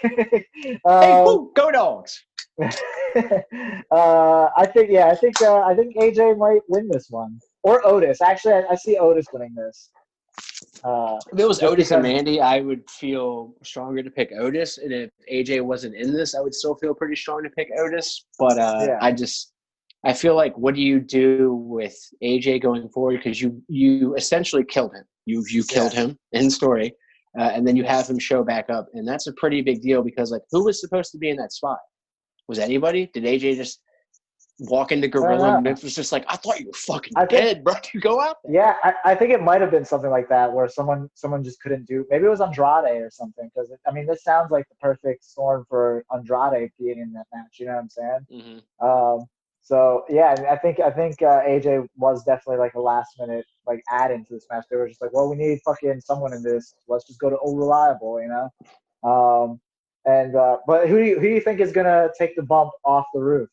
Hey, um, woo, go dogs. uh, I think yeah, I think uh, I think AJ might win this one or Otis. Actually, I, I see Otis winning this. Uh, If it was Otis and Mandy, I would feel stronger to pick Otis. And if AJ wasn't in this, I would still feel pretty strong to pick Otis. But uh, Yeah. I just, I feel like, what do you do with AJ going forward? Because you you essentially killed him. You you killed him in story, uh, and then you have him show back up, and that's a pretty big deal because like, who was supposed to be in that spot? Was anybody? Did AJ just walk into Gorilla and was just like, I thought you were fucking I think- dead, bro. You go out there. yeah, I, I think it might have been something like that where someone someone just couldn't do. Maybe it was Andrade or something. Because I mean, this sounds like the perfect storm for Andrade being in that match. You know what I'm saying? hmm Um, so yeah, I think I think uh, AJ was definitely like a last minute like add into this match. They were just like, well, we need fucking someone in this. Let's just go to Oh Reliable, you know. Um, and uh, but who do you, who do you think is gonna take the bump off the roof?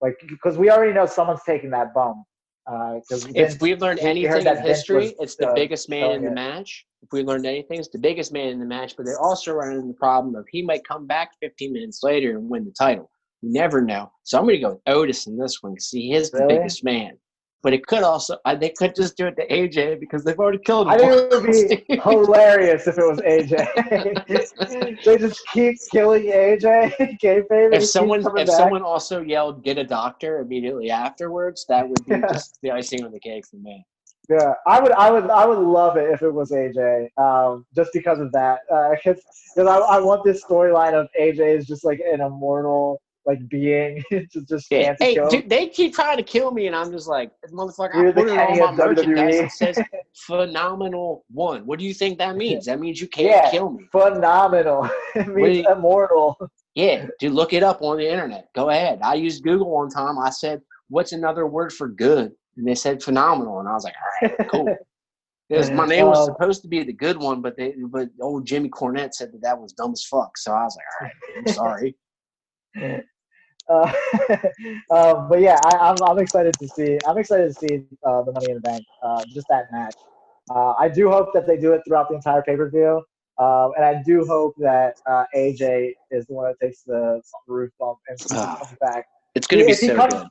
Like because we already know someone's taking that bump. Because If we've learned anything in history, was, it's the uh, biggest man in the match. If we learned anything, it's the biggest man in the match. But they're also running the problem of he might come back 15 minutes later and win the title. You never know. So I'm going to go with Otis in this one because he is the Really? biggest man. But it could also, uh, they could just do it to AJ because they've already killed him. I think it would be hilarious if it was AJ. they just keep killing AJ. Kayfabe, if someone if back. someone also yelled "get a doctor" immediately afterwards, that would be Yeah. just the icing on the cake for me. Yeah, I would, I would, I would love it if it was AJ, um, just because of that. Because I, I want this storyline of AJ is just like an immortal like being, just just Yeah. Hey, dude, they keep trying to kill me, and I'm just like, motherfucker, You're I the put it on my of merchandise. WWE. It says phenomenal one. What do you think that means? That means you can't Yeah. kill me. Phenomenal. it means Wait. immortal. Yeah, dude, look it up on the internet. Go ahead. I used Google one time. I said, "What's another word for good?" And they said phenomenal, and I was like, "All right, cool." Because my name was Um, supposed to be the good one, but they, but old Jimmy Cornette said that that was dumb as fuck. So I was like, "All right, I'm sorry." Uh, um, but yeah, I, I'm, I'm excited to see. I'm excited to see uh, the Money in the Bank. Uh, just that match. Uh, I do hope that they do it throughout the entire pay per view, and I do hope that uh, AJ is the one that takes the roof bump and Ah. comes back. It's gonna be If so comes- good.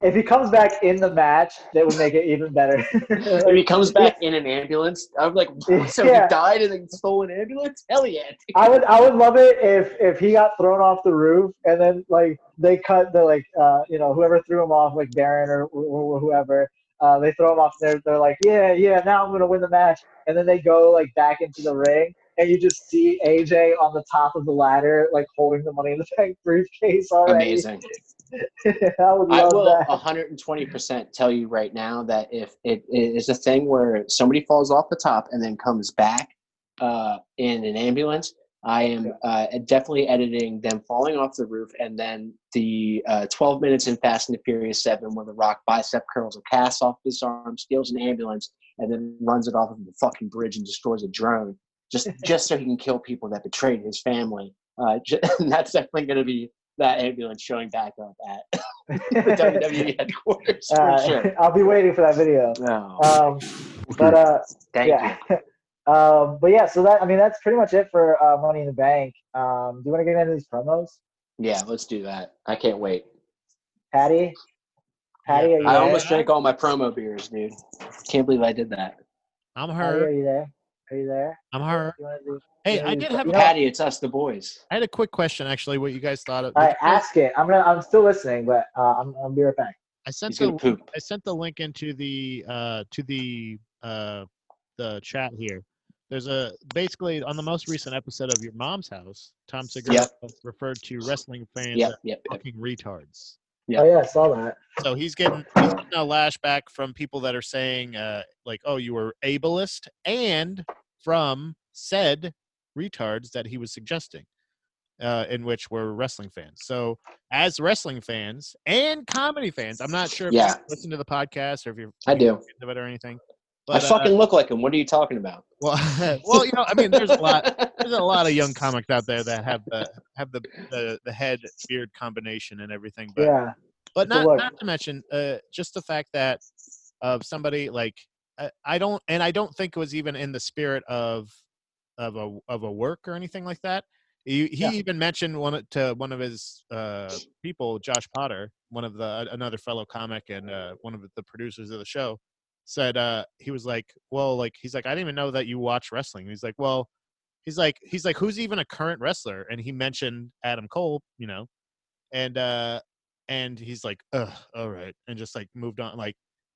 If he comes back in the match, that would make it even better. If he comes back in an ambulance, I'm like, so Yeah. he died in a stolen ambulance? Hell yeah! I would I would love it if if he got thrown off the roof and then like they cut the like uh you know whoever threw him off like Baron or, or whoever Uh, they throw him off. There, they're like, yeah, yeah. Now I'm gonna win the match, and then they go like back into the ring, and you just see AJ on the top of the ladder, like holding the Money in the Bank briefcase already. Amazing. I would I will that. 120% tell you right now that if it is a thing where somebody falls off the top and then comes back uh, in an ambulance, I am uh, definitely editing them falling off the roof and then the uh, 12 minutes in Fast and the Furious 7 where The Rock bicep curls a cast off his arm, steals an ambulance, and then runs it off of the fucking bridge and destroys a drone just just so he can kill people that betrayed his family. Uh, ju- and that's definitely going to be that ambulance showing back up at the WWE headquarters for Uh, sure. I'll be waiting for that video. No, Um, but uh, thank yeah. you. um, but yeah, so that I mean that's pretty much it for uh, Money in the Bank. Um, do you want to get into these promos, Yeah, let's do that. I can't wait. Patty? Patty, Yeah, are you I there? almost drank all my promo beers, dude. Can't believe I did that. I'm Patty, are her. you there? Are you there? I'm her. You wanna do- Hey, Yeah, I you- did have. you A, know- Patty, it's us, the boys. I had a quick question actually. What you guys thought of? All right, ask it. I'm gonna. I'm still listening, but uh, I'm. I'll be right back. I sent He's the poop. I sent the link into the uh to the uh the chat here. There's a basically on the most recent episode of Your Mom's House, Tom Segura Yep. referred to wrestling fans Yep, as yep, yep. fucking retards. Yeah. Oh yeah, I saw that. So he's getting he's getting a lashback from people that are saying uh like, oh, you were ableist, and from said retards that he was suggesting. Uh, in which were wrestling fans. So, as wrestling fans and comedy fans, I'm not sure if Yeah. you listen to the podcast or if you're I do. into it or anything. I But, uh, fucking look like him. What are you talking about? well, well, you know, I mean, there's a lot, there's a lot of young comics out there that have the have the the, the head beard combination and everything. But yeah. but not not to mention uh, just the fact that of somebody like I, don't and I don't think it was even in the spirit of of a of a work or anything like that. He, he Yeah. even mentioned one of- to one of his uh, people, Josh Potter, one of the another fellow comic and uh, one of the producers of the show, said uh, he was like, well, like he's like, I didn't even know that you watch wrestling. He's like, well, he's like, he's like, who's even a current wrestler? And he mentioned Adam Cole, you know, and uh, and he's like, ugh, all right, and just like moved on, like.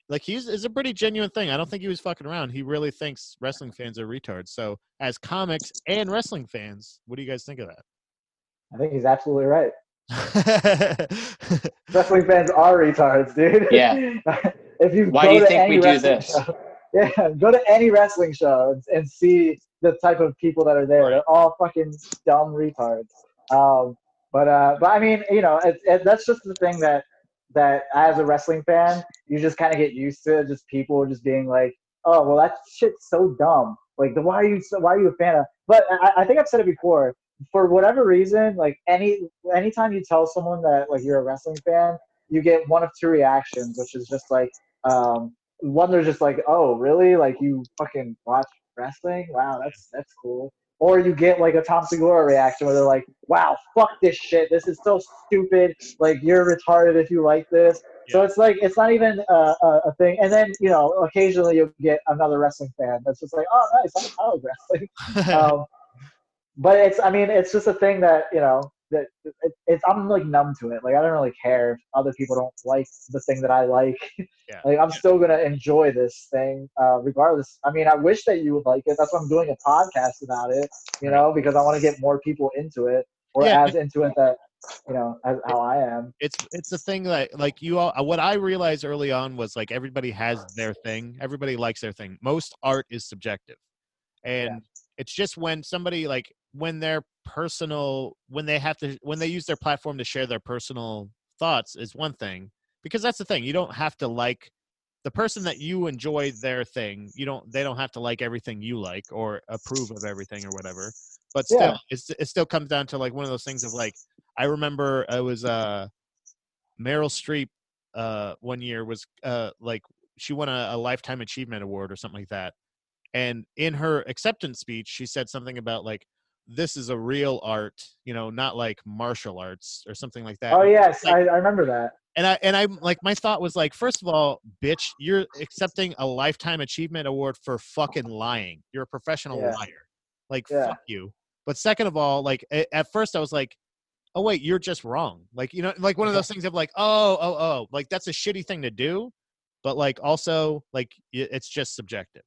Like he's is a pretty genuine thing. I don't think he was fucking around. He really thinks wrestling fans are retards. So, as comics and wrestling fans, what do you guys think of that? I think he's absolutely right. Wrestling fans are retards, dude. Yeah. if you Why go do you to think any we do wrestling this? show- yeah, go to any wrestling show and, and see the type of people that are there. Right. They're all fucking dumb retards. Um, but uh, but I mean, you know, it, it, that's just the thing that that as a wrestling fan, you just kind of get used to just people just being like, oh, well, that shit's so dumb. Like, why are you so, why are you a fan of? But I, I think I've said it before. For whatever reason, like any anytime you tell someone that like you're a wrestling fan, you get one of two reactions, which is just like um, one they're just like, oh, really? Like you fucking watch wrestling? Wow, that's that's cool. Or you get like a Tom Segura reaction where they're like, wow, fuck this shit. This is so stupid. Like you're retarded if you like this. So it's like it's not even a, a, a thing. And then you know, occasionally you'll get another wrestling fan that's just like, oh, nice, I, I like wrestling um, but it's I mean it's just a thing that you know that it, it's I'm like numb to it. Like I don't really care if other people don't like the thing that I like. Yeah, like I'm yeah. still gonna enjoy this thing uh, regardless. I mean I wish that you would like it. That's why I'm doing a podcast about it. You know because I want to get more people into it or Yeah, as into it that you know as how I am. it's it's the thing that like you all what i realized early on was like everybody has their thing everybody likes their thing most art is subjective and it's just when somebody like when their personal when they have to when they use their platform to share their personal thoughts is one thing because that's the thing you don't have to like the person that you enjoy their thing you don't they don't have to like everything you like or approve of everything or whatever but still Yeah. it's, it still comes down to like one of those things of like i remember it was uh meryl streep uh one year was uh like she won a, a lifetime achievement award or something like that and in her acceptance speech she said something about like this is a real art you know not like martial arts or something like that Oh yes, like- I, I remember that. and I and I'm like my thought was like, first of all, bitch, you're accepting a lifetime achievement award for fucking lying. You're a professional Yeah. liar. Like Yeah. fuck you. But second of all, like a- at first I was like, oh wait, you're just wrong. Like you know, like one of those things of like, oh oh oh, like that's a shitty thing to do. but like also like it's just subjective.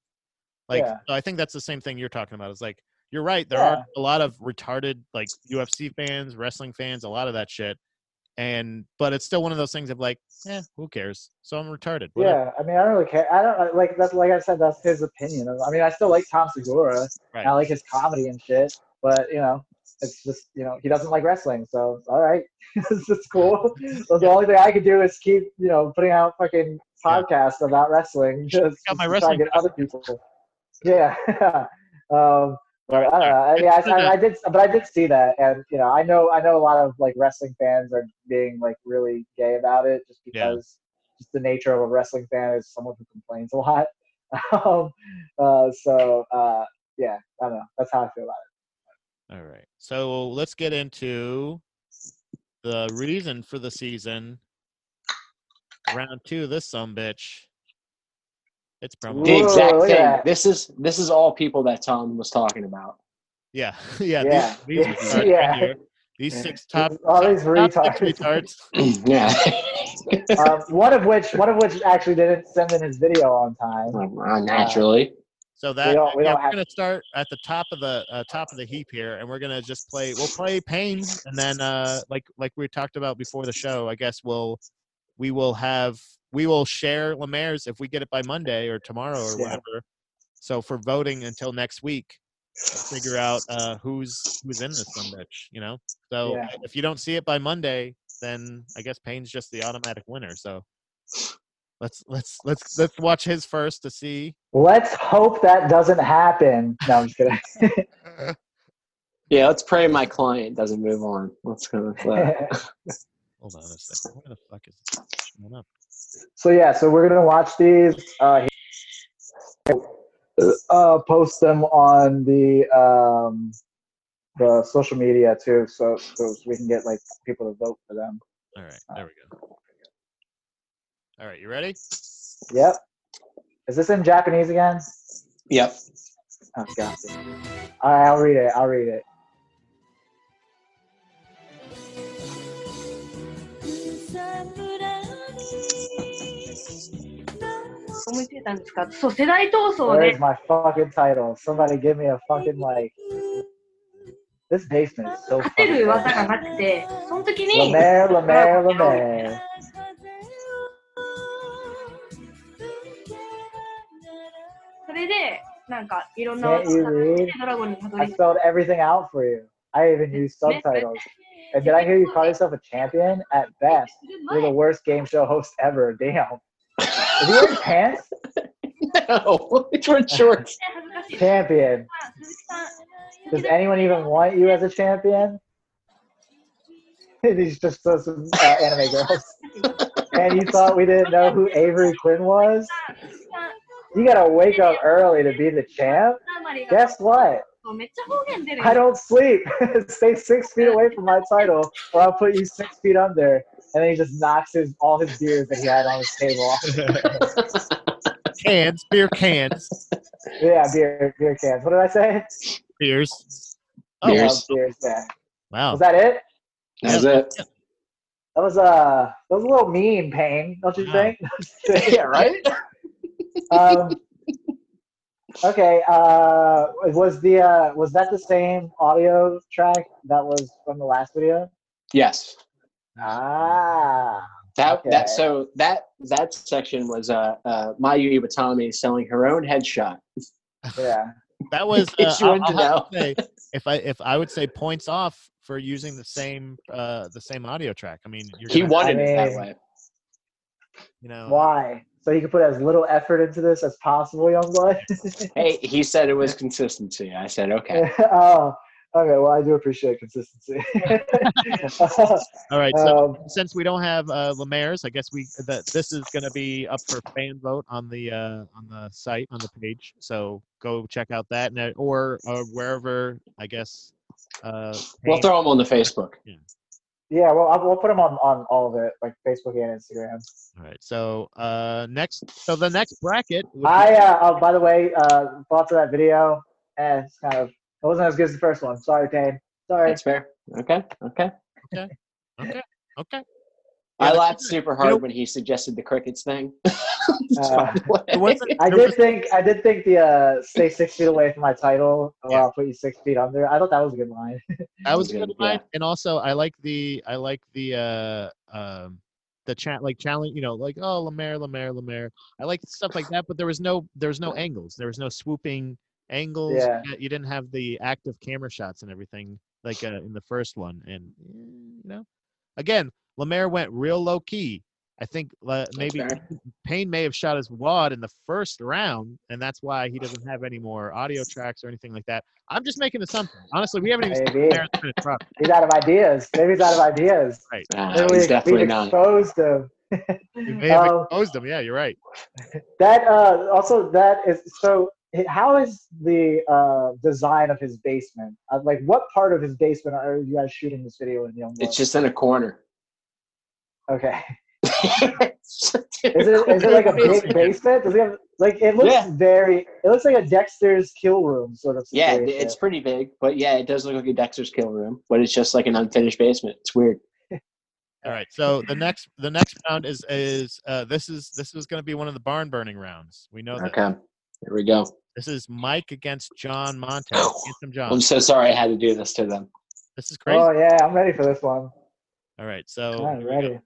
Like Yeah. so I think that's the same thing you're talking about. Is like you're right. There Yeah. are a lot of retarded like UFC fans, wrestling fans, a lot of that shit. And but it's still one of those things of like, eh, who cares? So I'm retarded. whatever. Yeah, I mean, I don't really care. I don't like that's like I said. That's his opinion. I mean, I still like Tom Segura. Right. I like his comedy and shit. But you know, it's just you know he doesn't like wrestling. So all right, it's just cool. So the only thing I could do is keep you know putting out fucking Yeah. podcasts about wrestling. Just, Got my to wrestling and get other people. Yeah. um, but I don't know. I, yeah, I, I, did, but I did see that, and you know, I know, I know a lot of like wrestling fans are being like really gay about it, just Yeah. because just the nature of a wrestling fan is someone who complains a lot. um, uh, so uh, yeah, I don't know. That's how I feel about it. All right. So let's get into the reason for the season. Round two, this some bitch. It's promo. The exact look thing. that. This is this is all people that Tom was talking about. Yeah, yeah. Yeah. These, these It's- retards right here. These six top, All these top six retards. retards. yeah. um, one of which, one of which actually didn't send in his video on time. Uh, naturally. So that don't- we yeah, we're have- gonna start at the top of the uh, top of the heap here, and we're gonna just play. We'll play Pain, and then uh, like like we talked about before the show, I guess we'll we will have we will share Lemaire's if we get it by Monday or tomorrow or Yeah. whatever. So for voting until next week, we'll figure out uh, who's who's in this some bitch, you know. So Yeah. if you don't see it by Monday, then I guess Payne's just the automatic winner. So let's let's let's let's watch his first to see. Let's hope that doesn't happen. No, I'm just kidding. Yeah, let's pray my client doesn't move on. Let's go with that. Hold on a second. Where the fuck is this showing up? So yeah, so we're gonna watch these. Uh, uh, post them on the um, the social media too, so so we can get like people to vote for them. All right, there we go. All right, you ready? Yep. Is this in Japanese again? Yep. Oh, gotcha. All right, I'll read it. I'll read it. 思いついたんですかそう、世代闘争 Where's で、 my fucking title? Somebody give me a fucking like. This basement is so 勝て fucking る技 fun. がなくて、その時に、 Lemaire, Lemaire, Lemaire. それで、なんか、いろんな技 Can't you が read? ドラゴンにたど I り着 spelled everything out for you. I even used subtitles. And did I hear you call yourself a champion? At best, you're the worst game show host ever. Damn. Are you wearing pants? No, he's wearing shorts. champion. Does anyone even want you as a champion? He's just some uh, anime girls. and you thought we didn't know who Avery Quinn was? You gotta wake up early to be the champ? Guess what? I don't sleep. Stay six feet away from my title, or I'll put you six feet under. And then he just knocks his all his beers that he had on his table. cans, beer cans, yeah, beer beer cans. What did I say? beers. Oh, Beers. beers. Yeah. Wow. Was that it? That's it. That was uh, that was a little mean, Pain, don't you Wow. think? Yeah, right? um, okay. Uh, was the uh, was that the same audio track that was from the last video? Yes. Ah. That Okay. that so that that section was uh uh Mayu Iwatani selling her own headshot. Yeah. That was. Uh, I'll, I'll have to say, if I if I would say points off for using the same uh the same audio track. I mean, you're He wanted I it that way. you know. Why? So he could put as little effort into this as possible, young boy. Hey, he said it was consistency. I said okay. oh. Okay. Well, I do appreciate consistency. All right. So um, since we don't have uh, Lemaire's, I guess we that this is going to be up for fan vote on the uh, on the site on the page. So go check out that and, uh, or uh, wherever I guess. Uh, We'll throw them on the Facebook. yeah. Yeah, Well, I'll, we'll put them on on all of it, like Facebook and Instagram. All right. So uh, next, so the next bracket. I uh, oh, by the way, uh, thoughts of that video? Eh, it's kind of it wasn't as good as the first one. Sorry, Payne. Sorry. That's fair. Okay. Okay. okay. Okay. Okay. I Yeah, laughed super hard know- when he suggested the crickets thing. Uh, I did think I did think the uh, stay six feet away from my title. Well, Yeah. I'll put you six feet under. I thought that was a good line. That was a Good, good line, yeah. and also I like the I like the uh um the chat like challenge you know like oh Lemaire Lemaire Lemaire I like stuff like that but there was no there was no angles there was no swooping angles Yeah. you you didn't have the active camera shots and everything like uh, in the first one and eh, you know again Lemaire went real low key I think uh, maybe fair. Payne may have shot his wad in the first round, and that's why he doesn't have any more audio tracks or anything like that. I'm just making assumptions. Honestly, we haven't even seen Maybe. Lemaire finish rough. He's out of ideas. Maybe he's out of ideas. Nah, Maybe he's we, definitely not. exposed him. We may have Um, exposed him. Yeah, you're right. That uh, also that is so. How is the uh, design of his basement? Uh, like, what part of his basement are you guys shooting this video in? Young It's just in a corner. okay. is Is it is it like a big basement? Does he have like it looks Yeah. very? It looks like a Dexter's kill room sort of. Yeah, Situation. it's pretty big, but yeah, it does look like a Dexter's kill room, but it's just like an unfinished basement. It's weird. All right. So the next the next round is is uh, this is this is going to be one of the barn burning rounds. We know that. Okay, here we go. This is Mike against John Montez. Handsome John. I'm so sorry I had to do this to them. This is crazy. Oh yeah, I'm ready for this one. All right. So I'm here we go. ready.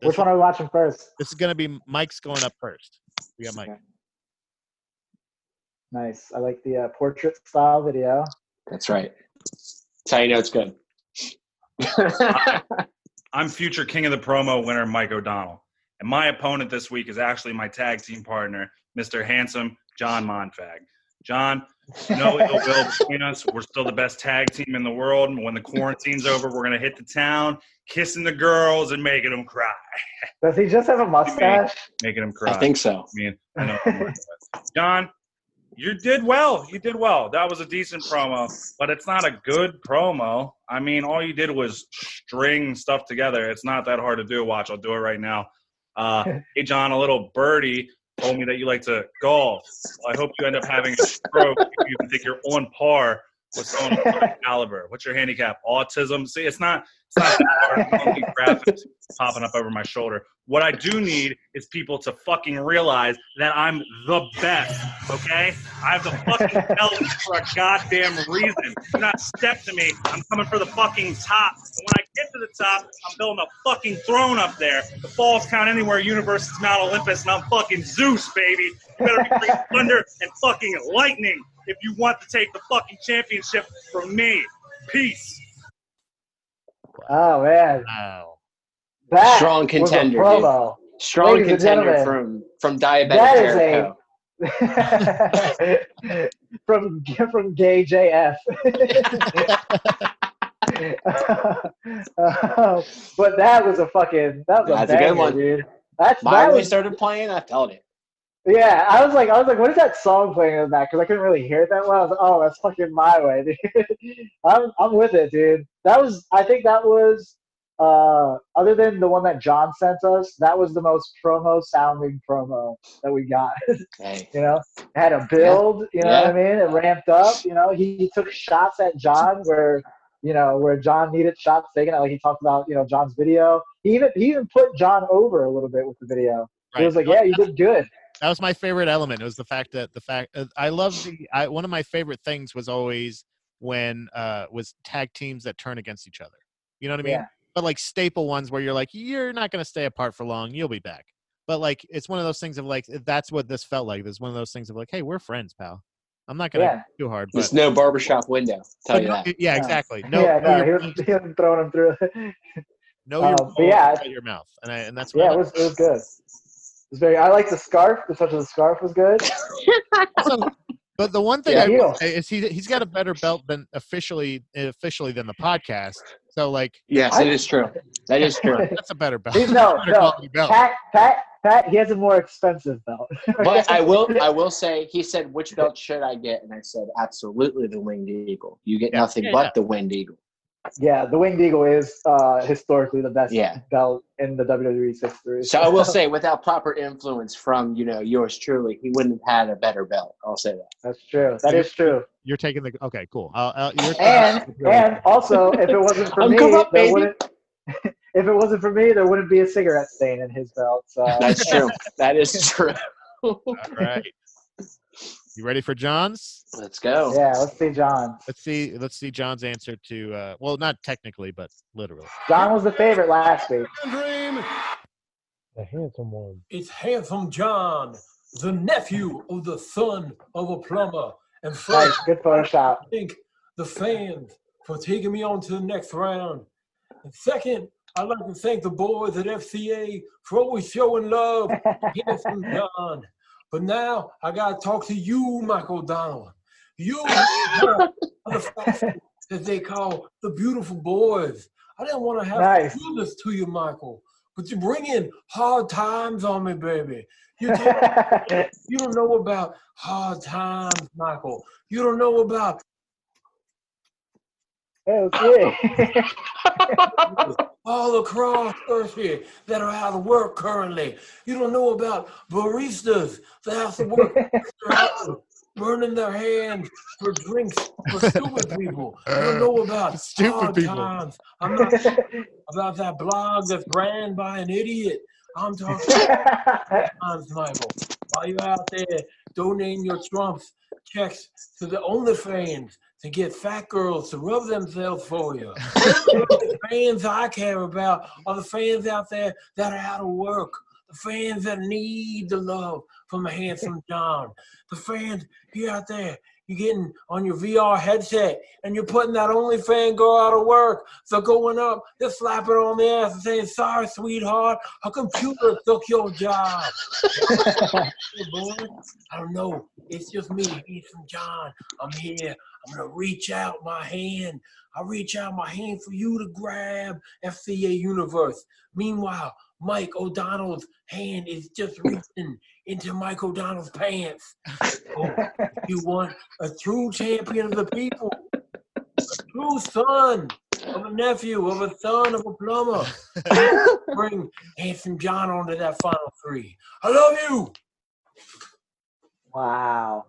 This, Which one are we watching first? this is going to be Mike's going up first. We got Mike. Okay. Nice. I like the uh, portrait style video. That's right. That's how you know it's good. I'm future king of the promo winner, Mike O'Donnell. And my opponent this week is actually my tag team partner, Mr. Handsome John Monfag. John, no ill will between us. We're still the best tag team in the world. And when the quarantine's over, we're going to hit the town, kissing the girls and making them cry. Does he just have a mustache? Making them cry. I think so. I mean, I know. what I'm working with. John, you did well. You did well. That was a decent promo, but it's not a good promo. I mean, all you did was string stuff together. It's not that hard to do. Watch, I'll do it right now. Uh, hey, John, a little birdie told me that you like to golf. I hope you end up having a stroke if you think you're on par of your caliber. What's your handicap? Autism? See, it's not. It's not that graphics popping up over my shoulder. What I do need is people to fucking realize that I'm the best. Okay, I have the fucking belt for a goddamn reason. Do not step to me. I'm coming for the fucking top. And when I get to the top, I'm building a fucking throne up there. The falls count anywhere. Universe is Mount Olympus, and I'm fucking Zeus, baby. You better be thunder and fucking lightning if you want to take the fucking championship from me. Peace. Oh man, Wow. that Strong was a contender, promo. Strong Ladies contender from from diabetic that is a- Jericho. from from gay JF. Uh, but that was a fucking that was a That's a good one. dude. That's Mine that when was started playing, I felt it. Yeah. I was like I was like, what is that song playing in the back? Because I couldn't really hear it that well. I was like, oh, that's fucking my way, dude. I'm I'm with it, dude. That was I think that was uh other than the one that John sent us, that was the most promo sounding promo that we got. You know, it had a build, you know Yeah. what I mean? It ramped up, you know, he, he took shots at John where, you know, where John needed shots taken. Like he talked about, you know, John's video. He even he even put John over a little bit with the video. He was like, Yeah, you did good. That was my favorite element. It was the fact that the fact uh, I love the I, one of my favorite things was always when uh was tag teams that turn against each other. You know what I mean? Yeah. But like staple ones where you're like, you're not gonna stay apart for long. You'll be back. But like, it's one of those things of like, that's what this felt like. There's one of those things of like, hey, we're friends, pal. I'm not gonna Yeah. too hard, there's no barbershop window. Tell but you no- that. yeah, Yeah. exactly. No, yeah, know no, he was, he was throwing him through. know your um, role yeah, your mouth, and I, and that's what I yeah, it was it was good. It was very I like the scarf, the touch of the scarf was good. Also, but the one thing Yeah. I will Heel. say is he he's got a better belt than officially officially than the podcast. So like Yes, I- it is true. That is true. that's a better belt. No, Better no. belt. Pat Pat Pat he has a more expensive belt. But I will I will say he said which belt should I get? And I said absolutely the winged eagle. You get Yeah. nothing Yeah, but yeah. the winged eagle. Yeah, the Winged Eagle is uh, historically the best Yeah. belt in the WWE's history. So I will say without proper influence from, you know, yours truly, he wouldn't have had a better belt. I'll say that. That's true. That is true. You're taking the okay, cool. I'll, I'll, you're And and also, if it wasn't for me, corrupt, there baby. wouldn't if it wasn't for me, there wouldn't be a cigarette stain in his belt. So That's true. That is true. All right. You ready for John's? Let's go. yeah, let's see, John. Let's see. Let's see John's answer to. Uh, well, not technically, but literally. John was the favorite last week. Dream. The handsome one. It's Handsome John, the nephew of the son of a plumber. And first, Nice, good Photoshop. thank the fans for taking me on to the next round. And second, I'd like to thank the boys at FCA for always showing love Handsome John. But now I gotta talk to you, Michael Donald. You the that they call the beautiful boys. I didn't want to have Nice. to do this to you, Michael. But you bring in hard times on me, baby. You you don't know about hard times, Michael. You don't know about Hey, let's see. all across Earth here that are out of work currently. You don't know about baristas that have to work burning their hands for drinks for stupid people. You don't know about Stupid people. times. I'm not talking about that blog that's ran by an idiot. I'm talking times, Michael. While you're out there donating your Trump's checks to the OnlyFans to get fat girls to rub themselves for you. the fans I care about are the fans out there that are out of work. The fans that need the love from a handsome John. The fans you out there, you're getting on your VR headset and you're putting that OnlyFans girl out of work. So going up, they're slapping on the ass and saying, sorry, sweetheart, a computer took your job. Boy, I don't know. It's just me, handsome John. I'm here. I'm gonna reach out my hand. I reach out my hand for you to grab FCA Universe. Meanwhile, Mike O'Donnell's hand is just reaching into Mike O'Donnell's pants. Oh, you want a true champion of the people, a true son of a nephew, of a son of a plumber. Bring handsome John onto that final three. I love you. wow.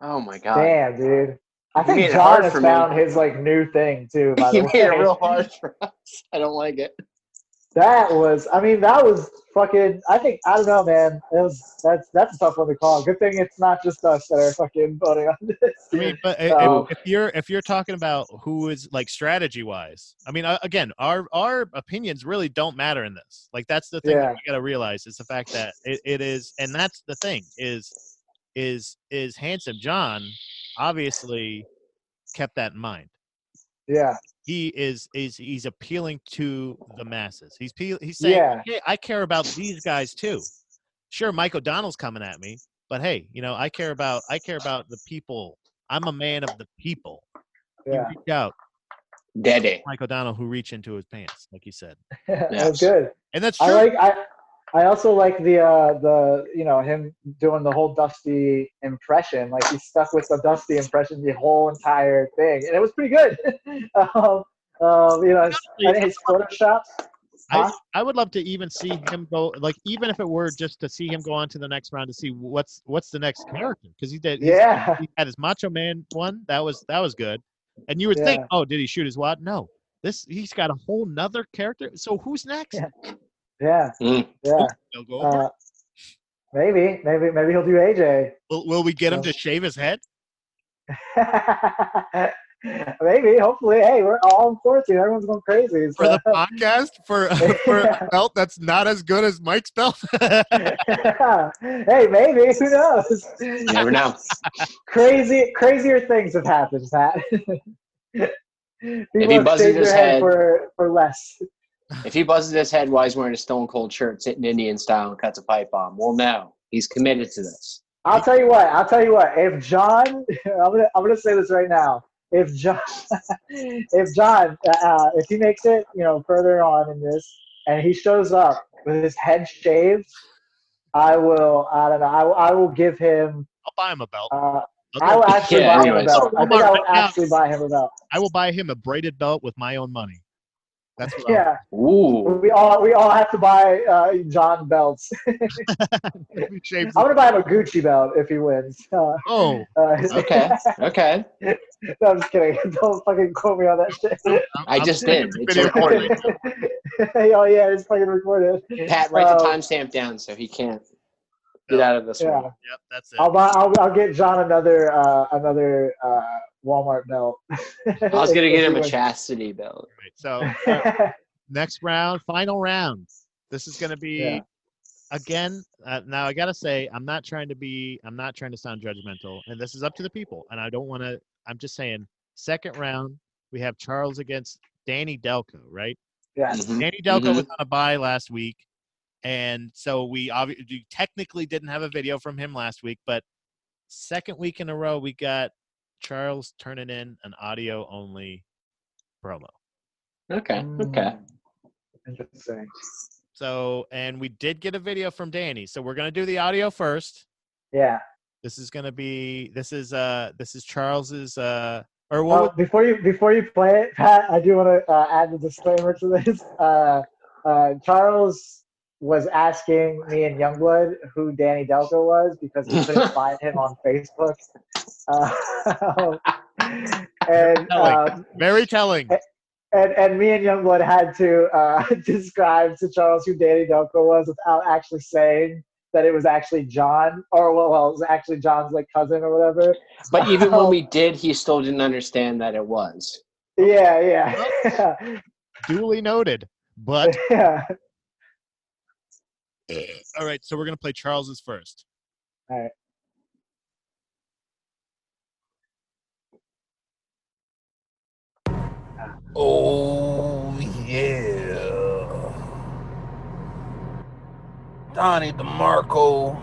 Oh my god. Damn, dude. I You think it John has for me. found his like new thing too. By the you way, made it real hard for us. I don't like it. That was. I mean, that was fucking. I think I don't know, man. It was that's that's a tough one to call. Good thing it's not just us that are fucking voting on this. I mean, but So- if, if you're if you're talking about who is like strategy wise, I mean, uh, again, our our opinions really don't matter in this. Like that's the thing Yeah. that you got to realize is the fact that it, it is, and that's the thing is is is handsome John obviously kept that in mind. Yeah, He is is he's appealing to the masses. He's he's saying, Yeah. hey, I care about these guys too. Sure, Mike O'Donnell's coming at me, but hey, you know, I care about I care about the people. I'm a man of the people. yeah. You reach out, Daddy. Mike O'Donnell, who reach into his pants, like you said, that Yes. was good. and that's true. I like I I also like the uh the you know him doing the whole Dusty impression. Like he stuck with the Dusty impression the whole entire thing, and it was pretty good. um, um, you know, I think his Photoshop. I, Huh? I would love to even see him go like even if it were just to see him go on to the next round to see what's what's the next character because he did Yeah, he had his Macho Man one that was that was good, and you would think oh did he shoot his wad? No, this he's got a whole nother character. So who's next? Yeah. Yeah, Mm. yeah. He'll go over. Uh, maybe, maybe, maybe he'll do AJ. will, will we get him to shave his head? maybe, hopefully. Hey, we're all in quarantine. Everyone's going crazy. for the podcast for for a belt that's not as good as Mike's belt. hey, maybe. Who knows? You never know. Crazy, crazier things have happened, Pat. People he buzzes shaved his head head- for for less. If he buzzes his head while he's wearing a stone cold shirt, sitting Indian style, and cuts a pipe bomb, well, no, he's committed to this. I'll tell you what. I'll tell you what. If John, I'm gonna I'm gonna say this right now. If John, if John, uh, if he makes it, you know, further on in this, and he shows up with his head shaved, I will. I don't know. I, will- I will give him. I'll buy him a belt. Uh, I'll I go- will actually Yeah, buy him a belt. I think I will actually buy him a belt. I will buy him a braided belt with my own money. That's what I'll- Yeah, Ooh. we all we all have to buy uh, John belts. if he shaves I'm gonna buy him a Gucci belt if he wins. Uh, Oh, uh, Okay. Okay. no, I'm just kidding. Don't fucking quote me on that shit. I'm- I just did. the It's recorded. right oh yeah, it's fucking recorded. Pat, write the Um, timestamp down so he can't get out of this Yeah. one. Yep, that's it. I'll buy. I'll, I'll get John another uh, another uh, Walmart belt. I was gonna get him a chastity belt. Right, So uh, next round, final round. This is going to be Yeah. again. Uh, now I got to say, I'm not trying to be. I'm not trying to sound judgmental, and this is up to the people. And I don't want to. I'm just saying. Second round, we have Charles against Danny Delco, right? yeah. Mhm. Danny Delco Mhm. was on a bye last week, and so we obviously technically didn't have a video from him last week, but second week in a row we got Charles turning in an audio only promo. Okay. Okay. Mm. Interesting. So, and we did get a video from Danny. So we're gonna do the audio first. Yeah. This is gonna be this is uh this is Charles's uh or what? Well, before you before you play it, Pat, I do want to uh, add the disclaimer to this. Uh, uh, Charles was asking me and Youngblood who Danny Delco was because he couldn't find him on Facebook. Uh, and um, very telling. and and me and Youngblood had to uh, describe to Charles who Danny Delco was without actually saying that it was actually John, or well, well, it was actually John's like cousin or whatever. But even when we did, he still didn't understand that it was. Yeah, yeah, Duly noted. But yeah. Uh, all right, so we're gonna play Charles's first. All right. Oh yeah. Donnie DeMarco.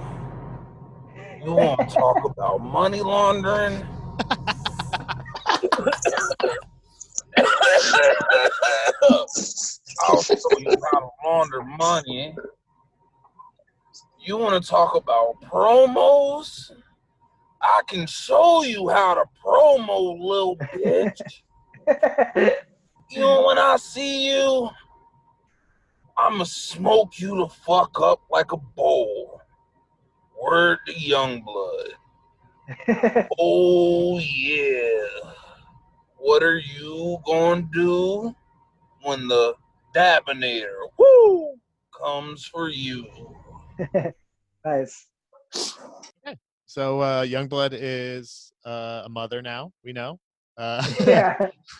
You want to talk about money laundering? I'll show you how to launder money. You want to talk about promos? I can show you how to promo, little bitch. You know, when I see you, I'ma smoke you the fuck up like a bowl. Word to young blood. Oh yeah. What are you gonna do when the Dabinator woo comes for you? nice. So uh Youngblood is uh, a mother now, we know. Uh, Yeah,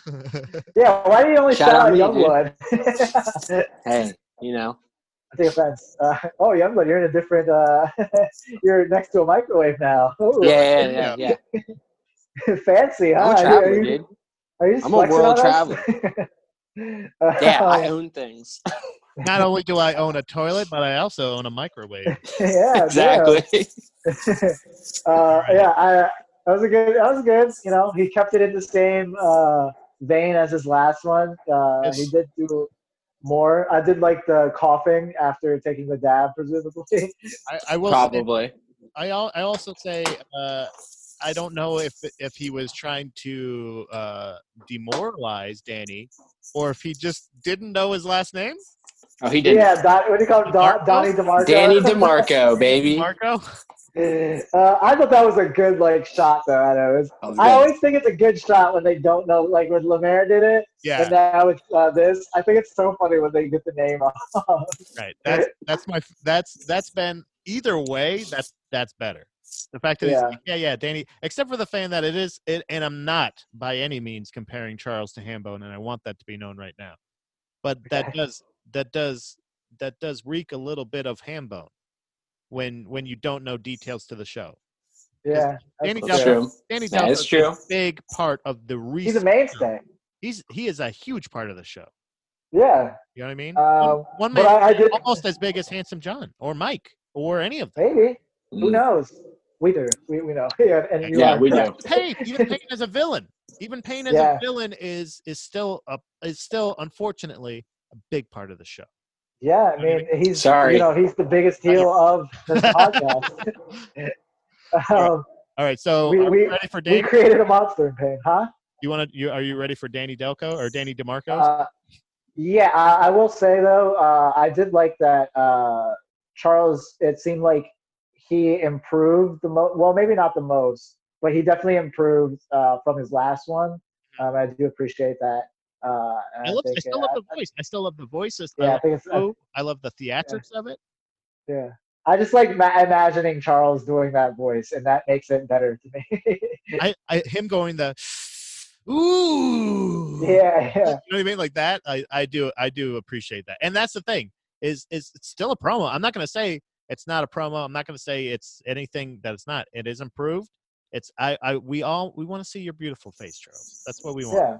yeah. Why do you only Shout shout out out me, Youngblood? Hey, you know. I take offense. Uh, oh, Youngblood, you're in a different. Uh, you're next to a microwave now. Ooh, Yeah, yeah, yeah. yeah. fancy, huh? I'm a Are you- traveler, are you, dude. Are you I'm a world traveler. Yeah, I own things. Not only do I own a toilet, but I also own a microwave. yeah, damn. exactly. uh, yeah, I, that was a good. That was good. You know, he kept it in the same uh, vein as his last one. Uh, Yes. He did do more. I did like the coughing after taking the dab, presumably. I, I will say, Probably. I I also say uh, I don't know if if he was trying to uh, demoralize Danny or if he just didn't know his last name. Oh, he did. yeah, Don, what do you call him? Don, DeMarco? Donnie DeMarco. Danny DeMarco, baby. Marco. Uh, I thought that was a good like shot though. I know. Was- was I always think it's a good shot when they don't know, like when Lemaire did it, Yeah, and now it's uh, this. I think it's so funny when they get the name off. right. That's that's my that's that's been either way. That's that's better. The fact that Yeah. he's yeah yeah Danny, except for the fan that it is it, and I'm not by any means comparing Charles to Hambone, and I want that to be known right now. But that does that does that does reek a little bit of Hambone when when you don't know details to the show. yeah, Danny that's That's true. Danny That Delco is is true. a big part of the reason. He's a mainstay. He's he is a huge part of the show. Yeah, You know what I mean? Um, one, one man I, I did almost as big as Handsome John or Mike or any of them. maybe. Who Mm. knows? We do. We, we know. Yeah, and you Yeah, are we do. correct. Payne, even Payne as a villain, even Payne as Yeah. a villain is is still a is still unfortunately a big part of the show. Yeah, I mean he's Sorry. you know he's the biggest heel of this podcast. um, All right, so We- are we, we- ready for we created a monster in Payne, huh? You want to? You are you ready for Danny Delco or Danny DeMarco? Uh, Yeah, I, I will say though, uh, I did like that uh, Charles. It seemed like he improved the most. Well, maybe not the most, but he definitely improved uh, from his last one. Um, I do appreciate that. Uh, I, love, I still uh, love the voice. I still love the voices. I Yeah, I love think it's. the. I love the theatrics of it. Yeah. I just like ma- imagining Charles doing that voice, and that makes it better to me. I, I him going the ooh. yeah, yeah. You know what I mean? Like that. I, I do I do appreciate that. And that's the thing is is it's still a promo. I'm not gonna say it's not a promo. I'm not gonna say it's anything that it's not. It is improved. It's I, I we all we want to see your beautiful face, Charles. That's what we want. Yeah,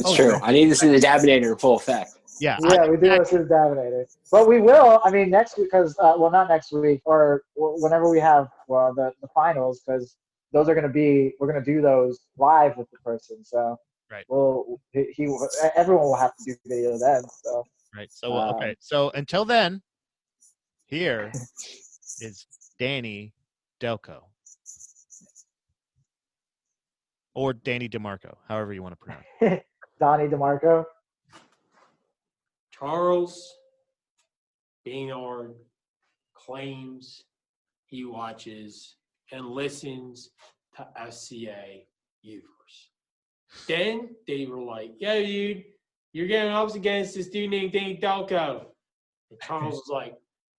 It's Oh, true. yeah. I need to see the Dabinator in full effect. Yeah. Yeah, think we do that- this with Dabinator, but we will. I mean, next week because uh, well, not next week or whenever we have well the the finals because those are going to be we're going to do those live with the person. So Right. Well, he, he everyone will have to do the video then. So Right. So uh, Um, okay. So until then, here is Danny Delco. Or Danny DeMarco, however you want to pronounce. it. Donnie DeMarco. Charles Baynard claims he watches and listens to FCA Universe. Then they were like, yo, dude, you're getting up against this dude named Danny Delco. And Charles was like,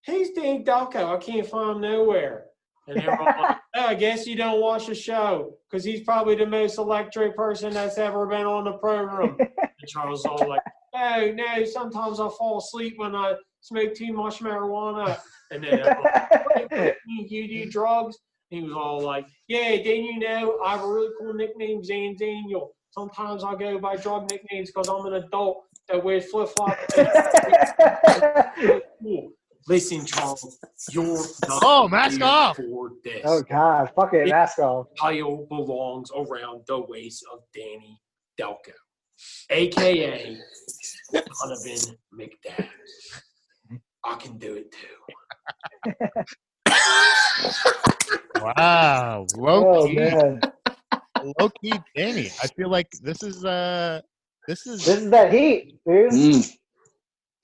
who's Danny Delco? I can't find him nowhere. And they were like, oh, I guess you don't watch the show because he's probably the most electric person that's ever been on the program. And Charles was all like, no, no, sometimes I fall asleep when I smoke too much marijuana. And then "Wait, you do drugs? And he was all like, yeah, didn't you know I have a really cool nickname, Zan Daniel. Sometimes I go by drug nicknames because I'm an adult that wears flip flops. cool. Listen, Charles, you're not Oh, mask off. for this. oh God, fuck it, mask off. title belongs around the waist of Danny Delco, aka Donovan McDaniels. I can do it too. Wow. Low Oh key. man, Low key Danny. I feel like this is uh this is this is that heat, dude. Mm.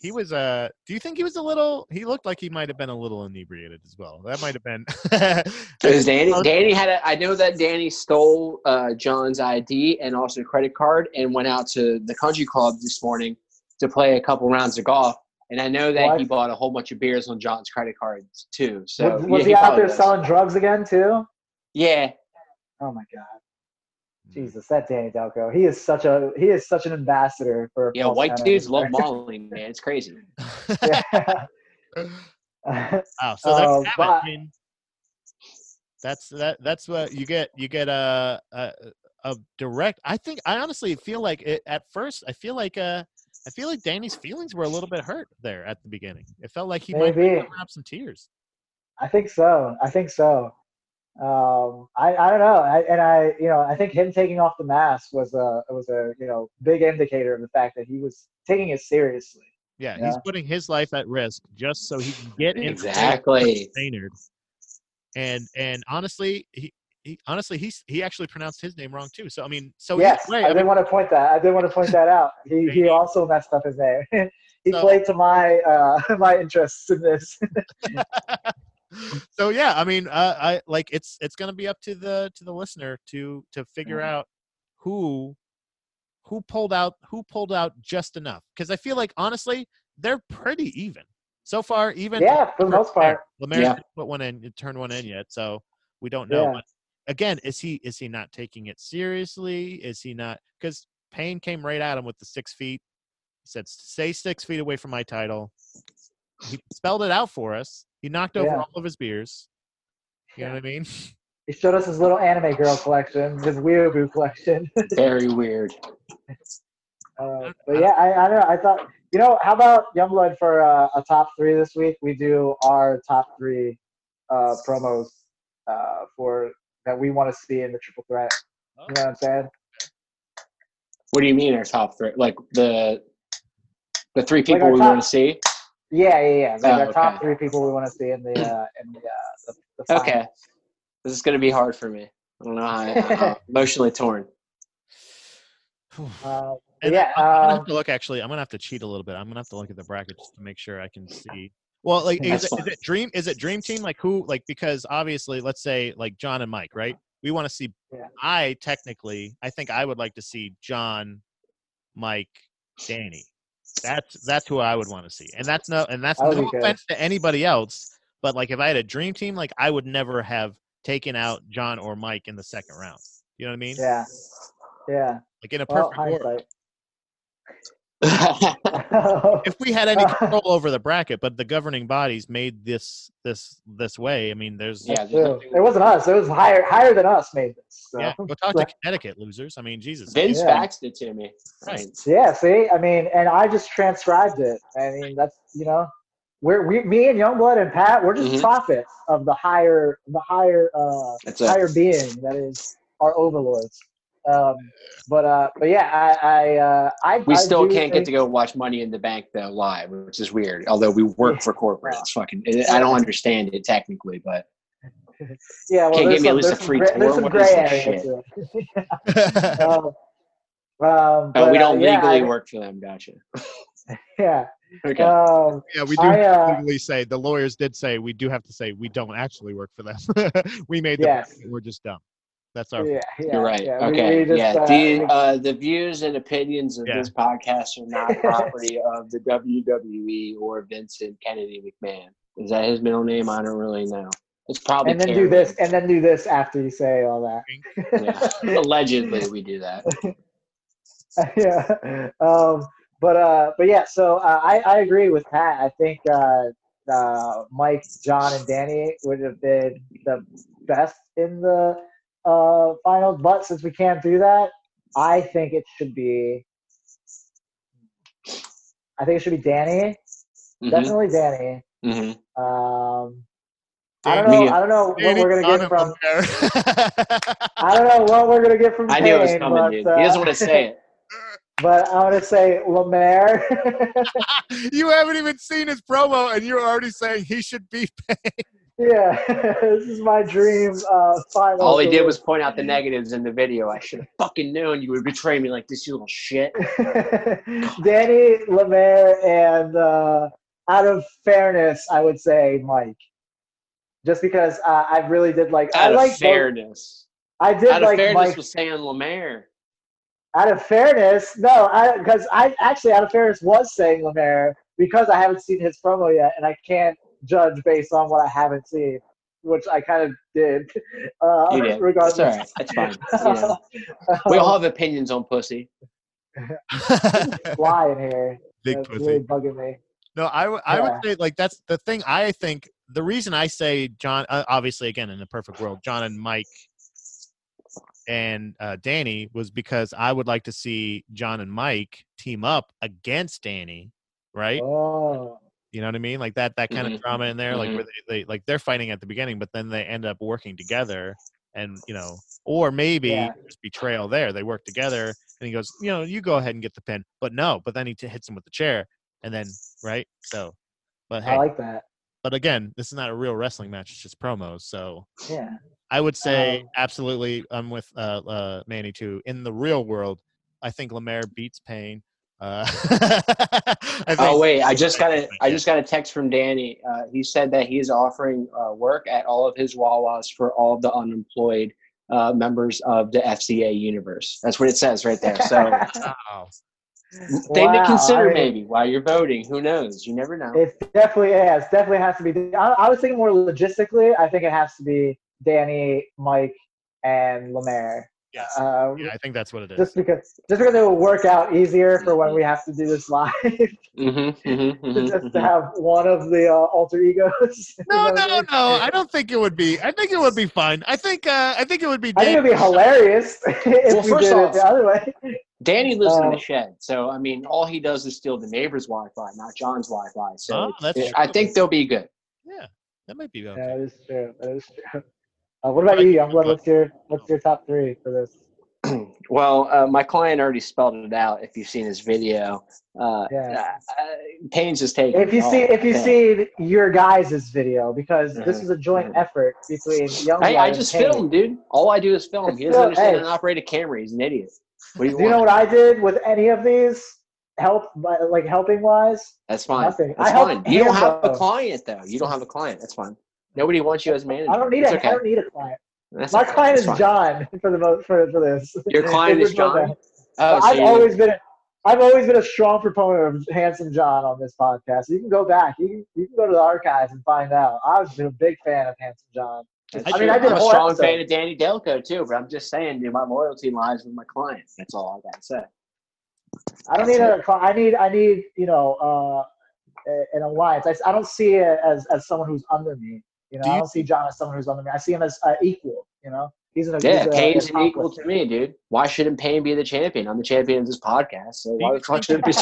He was uh do you think he was a little he looked like he might have been a little inebriated as well. That might have been Because Danny, Danny had a. I know that Danny stole uh, John's ID and also credit card and went out to the country club this morning to play a couple rounds of golf. And I know that What? he bought a whole bunch of beers on John's credit cards too. So was was yeah, he out there does. selling drugs again too? Yeah, Oh my God, Jesus, that Danny Delco. He is such a he is such an ambassador for. yeah. false White enemies. dudes love Molly, man. It's crazy. Yeah. Wow. So there Uh, you have it. but- I mean, that's that. That's what you get. You get a a, a direct. I think. I honestly feel like it, at first. I feel like uh. I feel like Danny's feelings were a little bit hurt there at the beginning. It felt like he might Maybe. have some tears. I think so. I think so. Um, I, I don't know. I, and I, you know, I think him taking off the mask was a was a you know big indicator of the fact that he was taking it seriously. Yeah, he's Yeah. putting his life at risk just so he can get in Exactly. Maynard. And and honestly, he, he honestly he's he actually pronounced his name wrong too. So I mean, so yes, either way, I I did mean, want to point that. I did want to point that out. He he also messed up his name. he So- played to my uh my interests in this. so yeah, I mean, uh, I like it's it's gonna be up to the to the listener to to figure Mhm. out who who pulled out who pulled out just enough because I feel like honestly they're pretty even so far. Even yeah, for the most part. Lemaire Yeah. put one in, turned one in yet, so we don't know. Yeah. Again, is he is he not taking it seriously? Is he not? Because Payne came right at him with the six feet. He said, "Stay six feet away from my title." He spelled it out for us. He knocked over Yeah. all of his beers. You know what I mean? He showed us his little anime girl collection, his weeaboo collection. Very weird. Uh, but yeah, I, I don't know. I thought, you know, how about Youngblood for uh, a top three this week? We do our top three uh, promos uh, for that we want to see in the triple threat. You know what I'm saying? What do you mean our top three? Like the the three people our we top- want to see? Yeah, yeah, yeah. Like Oh, our top okay. three people we want to see in the uh, in the, uh, the, the Okay. This is gonna be hard for me. I don't know how I, I'm emotionally torn. Uh, And yeah, I'm gonna um, have to look. Actually, I'm gonna have to cheat a little bit. I'm gonna have to look at the bracket just to make sure I can see. Well, like, is it, is it dream? Is it dream team? Like who? Like because obviously, let's say like John and Mike, right? We want to see. Yeah. I technically, I think I would like to see John, Mike, Danny. That's that's who I would want to see, and that's no, and that's no be good. offense to anybody else. But like, if I had a dream team, like I would never have taken out John or Mike in the second round. You know what I mean? yeah, yeah. Like in a Well, perfect world. Hindsight. if we had any control over the bracket, but the governing bodies made this this this way. I mean, there's Yeah, there's It wasn't us. It was higher higher than us made this. So. yeah. Go talk to Connecticut losers. I mean, Jesus. Vince Yeah. faxed it to me. Right. Yeah, see, I mean, and I just transcribed it. I mean, that's you know, we're we, me and Youngblood and Pat, we're just Mhm. prophets of the higher, the higher, uh, That's it. higher being that is our overlords. Um, but uh, but yeah, I, I, uh, I We still do can't get to go watch Money in the Bank though live, which is weird. Although we work for corporate, it's fucking. I don't understand it technically, but Yeah, well, Can't give me at least a free gray, tour? there's some What gray is this shit? um, um, but, we uh, don't yeah, legally I- work for them. Gotcha. Yeah. Okay. Um, yeah, we do I, uh, legally say the lawyers did say we do have to say we don't actually work for them. we made the Yes. we're just dumb. That's our yeah, yeah, You're right. Yeah, okay. we just, yeah. uh, the uh, the views and opinions of Yeah. this podcast are not property of the WWE or Vincent Kennedy McMahon. Is that his middle name? I don't really know. It's probably. and then do this, and then do this after you say all that. Yeah. Allegedly, we do that. yeah. Um, but uh, but yeah. So uh, I I agree with Pat. I think uh, uh, Mike, John, and Danny would have been the best in the uh, finals. But since we can't do that, I think it should be. I think it should be Danny. Mhm, Definitely Danny. mhm. Um, I don't know. I don't know what we're gonna get from. I don't know what we're gonna get from. I knew it was coming, but, dude. uh, He doesn't want to say it. But I'm gonna say Lemaire. you haven't even seen his promo, and you're already saying he should be. Yeah, this is my dream uh, final. All he did was point out the negatives in the video. I should have fucking known you would betray me like this, you little shit. Danny Lemaire, and uh, out of fairness, I would say Mike. Just because uh, I really did like. I Out of like both- fairness. I did Out of like fairness Mike. was saying Lemaire. Out of fairness, no, I because I actually out of fairness was saying Lemaire because I haven't seen his promo yet, and I can't judge based on what I haven't seen, which I kind of did. Uh, You did. Regardless, That's all right. That's fine. You know, we all have opinions on pussy. fly in here. Big That's pussy. really bugging me. No, I, w- I Yeah. would say like that's the thing. I think the reason I say John, uh, obviously, again in the perfect world, John and Mike and uh, Danny was because I would like to see John and Mike team up against Danny, right? Oh, You know what I mean? Like that that kind Mhm. of drama in there, like Mhm. where they, they like they're fighting at the beginning, but then they end up working together, and you know, or maybe Yeah. there's betrayal there. They work together, and he goes, you know, you go ahead and get the pin, but no, but then he t- hits him with the chair, and then right, so, but hey, I like that. but again, this is not a real wrestling match; it's just promos. So Yeah. I would say Um, absolutely, I'm with uh, uh, Manny too. In the real world, I think Lemaire beats Payne. Uh, I think, Oh wait, I just got a I just got a text from Danny. Uh, he said that he is offering uh, work at all of his Wawas for all of the unemployed uh, members of the FCA universe. That's what it says right there. So Wow. thing to consider I mean- maybe while you're voting. Who knows? You never know. It definitely is. Definitely has to be. I, I was thinking more logistically. I think it has to be Danny, Mike, and Lemaire. Yes. Uh, yeah, I think that's what it is. Just because, just because it will work out easier for when we have to do this live, Mm-hmm, mm-hmm, just to have one of the uh, alter egos. You No, know what I no, no. I don't think it would be. I think it would be fine. I think. Uh, I think it would be. I think it'd be hilarious if Well, we first did off- it the other way. Danny lives in Uh, the shed, so I mean, all he does is steal the neighbor's Wi-Fi, not John's Wi-Fi. So Oh, it's- that's I true. think they'll be good. Yeah, that might be okay. That is true. That is true. Uh, what about you, Youngblood? What's your what's your top three for this? Well, uh, my client already spelled it out. If you've seen his video, uh, Yeah. uh, Payne's just taking. If you see if you see your guys' video, because this Mhm, is a joint mhm. effort between Youngblood Hey, I just film, dude. All I do is film. It's He doesn't still- understand hey. how to operate a camera. He's an idiot. What do you, Do you know what I did with any of these? Help, like helping wise. That's fine. Nothing. That's I fine. You don't have a client though. You don't have a client. That's fine. Nobody wants you as manager. I don't need It's a. okay. I don't need a client. That's My okay. client That's is fine. John for the most for for this. Your client is John. Oh, so I've you- always been. A, I've always been a strong proponent of Handsome John on this podcast. You can go back. You can you can go to the archives and find out. I've been a big fan of Handsome John. That's I mean. I did I'm a a strong episode. fan of Danny Delco too, but I'm just saying, dude, my loyalty lies with my clients. That's all I gotta say. I don't need a. cli- I need. I need. You know, uh, an alliance. I, I don't see it as as someone who's under me. You know, Do I don't see John as someone who's under me. I see him as uh, equal. You know, he's an. Yeah, he's Payne's an equal to me, dude. Why shouldn't Payne be the champion? I'm the champion of this podcast, so why you the fuck should it be?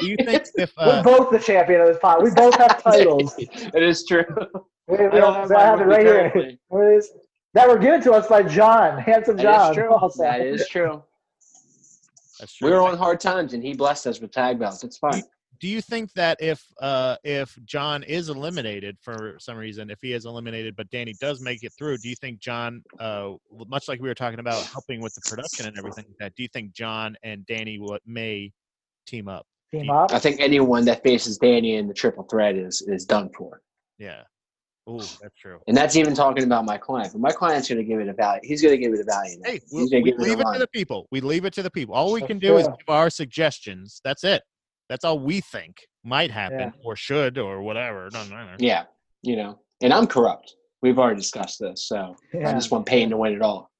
Do you think if We're uh, both the champion of this pod. We both have titles. it is true. We, we I don't don't, have I have it right here. currently. What is that were given to us by John, handsome John. is true. also. That is true. that's true. We were on hard times, and he blessed us with tag belts. It's fine. Do you think that if uh if John is eliminated for some reason, if he is eliminated but Danny does make it through, do you think John uh much like we were talking about helping with the production and everything like that, do you think John and Danny will, may team up? Team up. I think anyone that faces Danny in the triple threat is is done for. Yeah. Ooh, that's true. And that's even talking about my client. But my client's going to give it a value. He's going to give it a value. now. Hey, we, He's going to we give it leave it to the people. We leave it to the people. All we That's can do is give our suggestions. That's it. That's all we think might happen Yeah. or should or whatever. No, no, no. Yeah, you know. And I'm corrupt. We've already discussed this, so I just want Payne to win it all.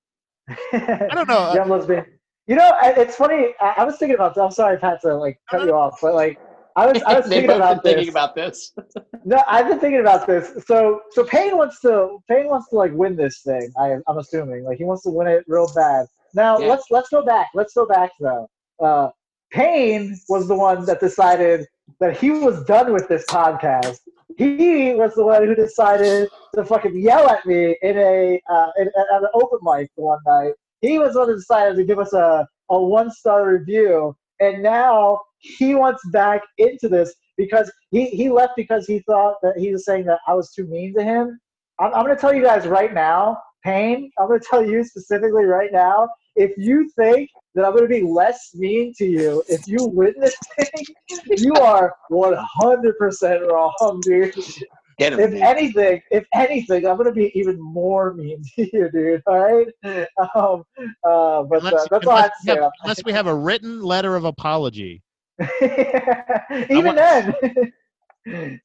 I don't know. uh, Young lesbian. You know, it's funny. I, I was thinking about. This. I'm sorry, Pat, to like cut you off, but like, I was, I was thinking about been this. thinking about this. No, I've been thinking about this. So, so Payne wants to, Payne wants to like win this thing. I, I'm assuming, like he wants to win it real bad. Now, Yeah. let's let's go back. Let's go back though. Uh, Payne was the one that decided that he was done with this podcast. He was the one who decided to fucking yell at me in a uh, in, at an open mic one night. He was the one who decided to give us a, a one star review, and now he wants back into this because he, he left because he thought that he was saying that I was too mean to him. I'm, I'm going to tell you guys right now, Payne, I'm going to tell you specifically right now, if you think that I'm going to be less mean to you if you win this thing, you are 100% wrong, dude. Get him. If dude. anything, if anything, I'm going to be even more mean to you, dude. All right? Um, uh, but uh, Unless, that's all I unless have to we say have, unless we have a written letter of apology. Even want- then.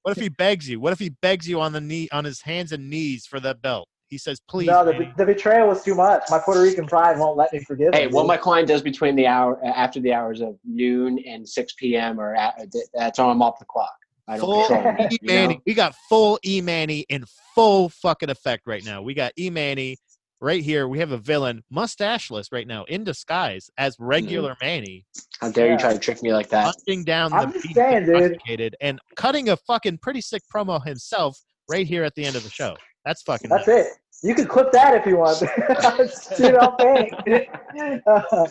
What if he begs you? What if he begs you on the knee, on his hands and knees for that belt? He says, "Please." no, the, the betrayal was too much. My Puerto Rican pride won't let me forgive Hey, him. what my client does between the hour after the hours of noon and six p.m. or at, uh, that's on I'm off the clock. I don't full control it, E you Manny. know? We got full E Manny in full fucking effect right now. We got E Manny right here. We have a villain, mustacheless right now, in disguise as regular mm-hmm. Manny, How dare you try to trick me like that? hunting down I'm the just beast saying, dude. and cutting a fucking pretty sick promo himself right here at the end of the show. That's fucking. That's nuts. it. You can clip that if you want. Dude, I'll pay. Uh,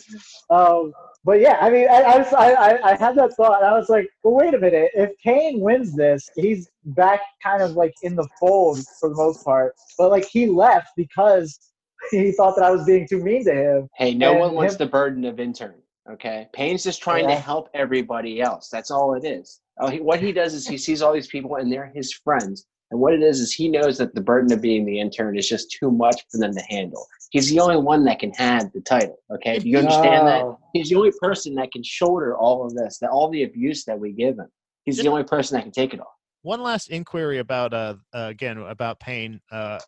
um, but yeah, I mean, I, I, was, I, I, I had that thought. I was like, well, wait a minute. If Kane wins this, he's back kind of like in the fold for the most part. But like he left because he thought that I was being too mean to him. Hey, no And one wants him- the burden of intern. Okay, Payne's just trying to help everybody else. That's all it is. Oh, he, what he does is he sees all these people and they're his friends. And what it is is he knows that the burden of being the intern is just too much for them to handle. He's the only one that can have the title. Okay, do you understand that? Oh. He's the only person that can shoulder all of this, that all the abuse that we give him. He's the only person that can take it all. One last inquiry about uh, uh again about Payne. Uh,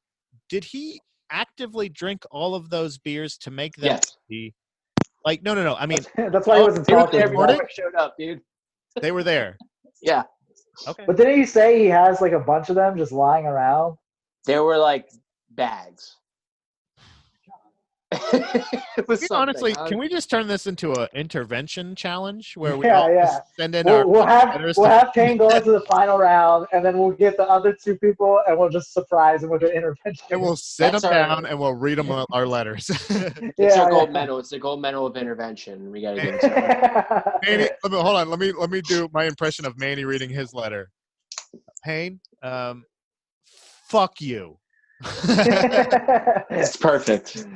did he actively drink all of those beers to make them Yes. the like? No, no, no. I mean, That's why he wasn't talking. there Recording? showed up, dude. they were there. Yeah, Okay. But didn't he say he has like a bunch of them just lying around? there were like bags. it was honestly, huh? can we just turn this into an intervention challenge where we Yeah, all yeah. just send in our We'll, we'll have letters we'll to- have Kane go into the final round, and then we'll get the other two people, and we'll just surprise them with an intervention. and we'll sit That's them our- down and we'll read them our letters. It's Yeah, a gold yeah. medal. It's a gold medal of intervention. We got to get it to. Manny, let me, hold on. Let me let me do my impression of Manny reading his letter. Payne, um, fuck you. It's perfect.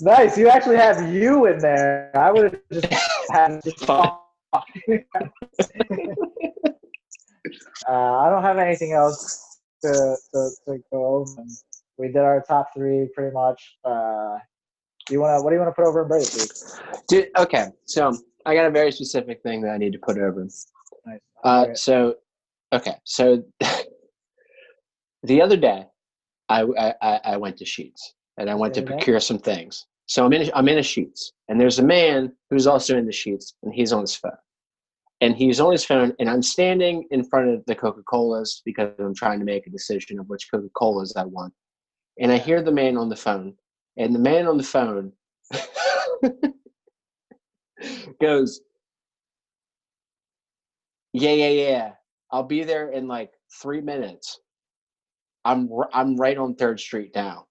Nice. You actually have you in there. I would have just had just uh, I don't have anything else to, to, to go over. We did our top three pretty much. Uh, you wanna what do you want to put over in week? Dude, okay, so I got a very specific thing that I need to put over. Nice. Uh, so, okay, so the other day, I, I I- I went to Sheetz and I went to The other day? procure some things. So I'm in a, I'm in a Sheetz, and there's a man who's also in the Sheetz, and he's on his phone, and he's on his phone, and I'm standing in front of the Coca Colas because I'm trying to make a decision of which Coca Colas I want, and I hear the man on the phone, and the man on the phone goes, yeah, yeah, yeah. I'll be there in like three minutes. I'm I'm right on Third Street now.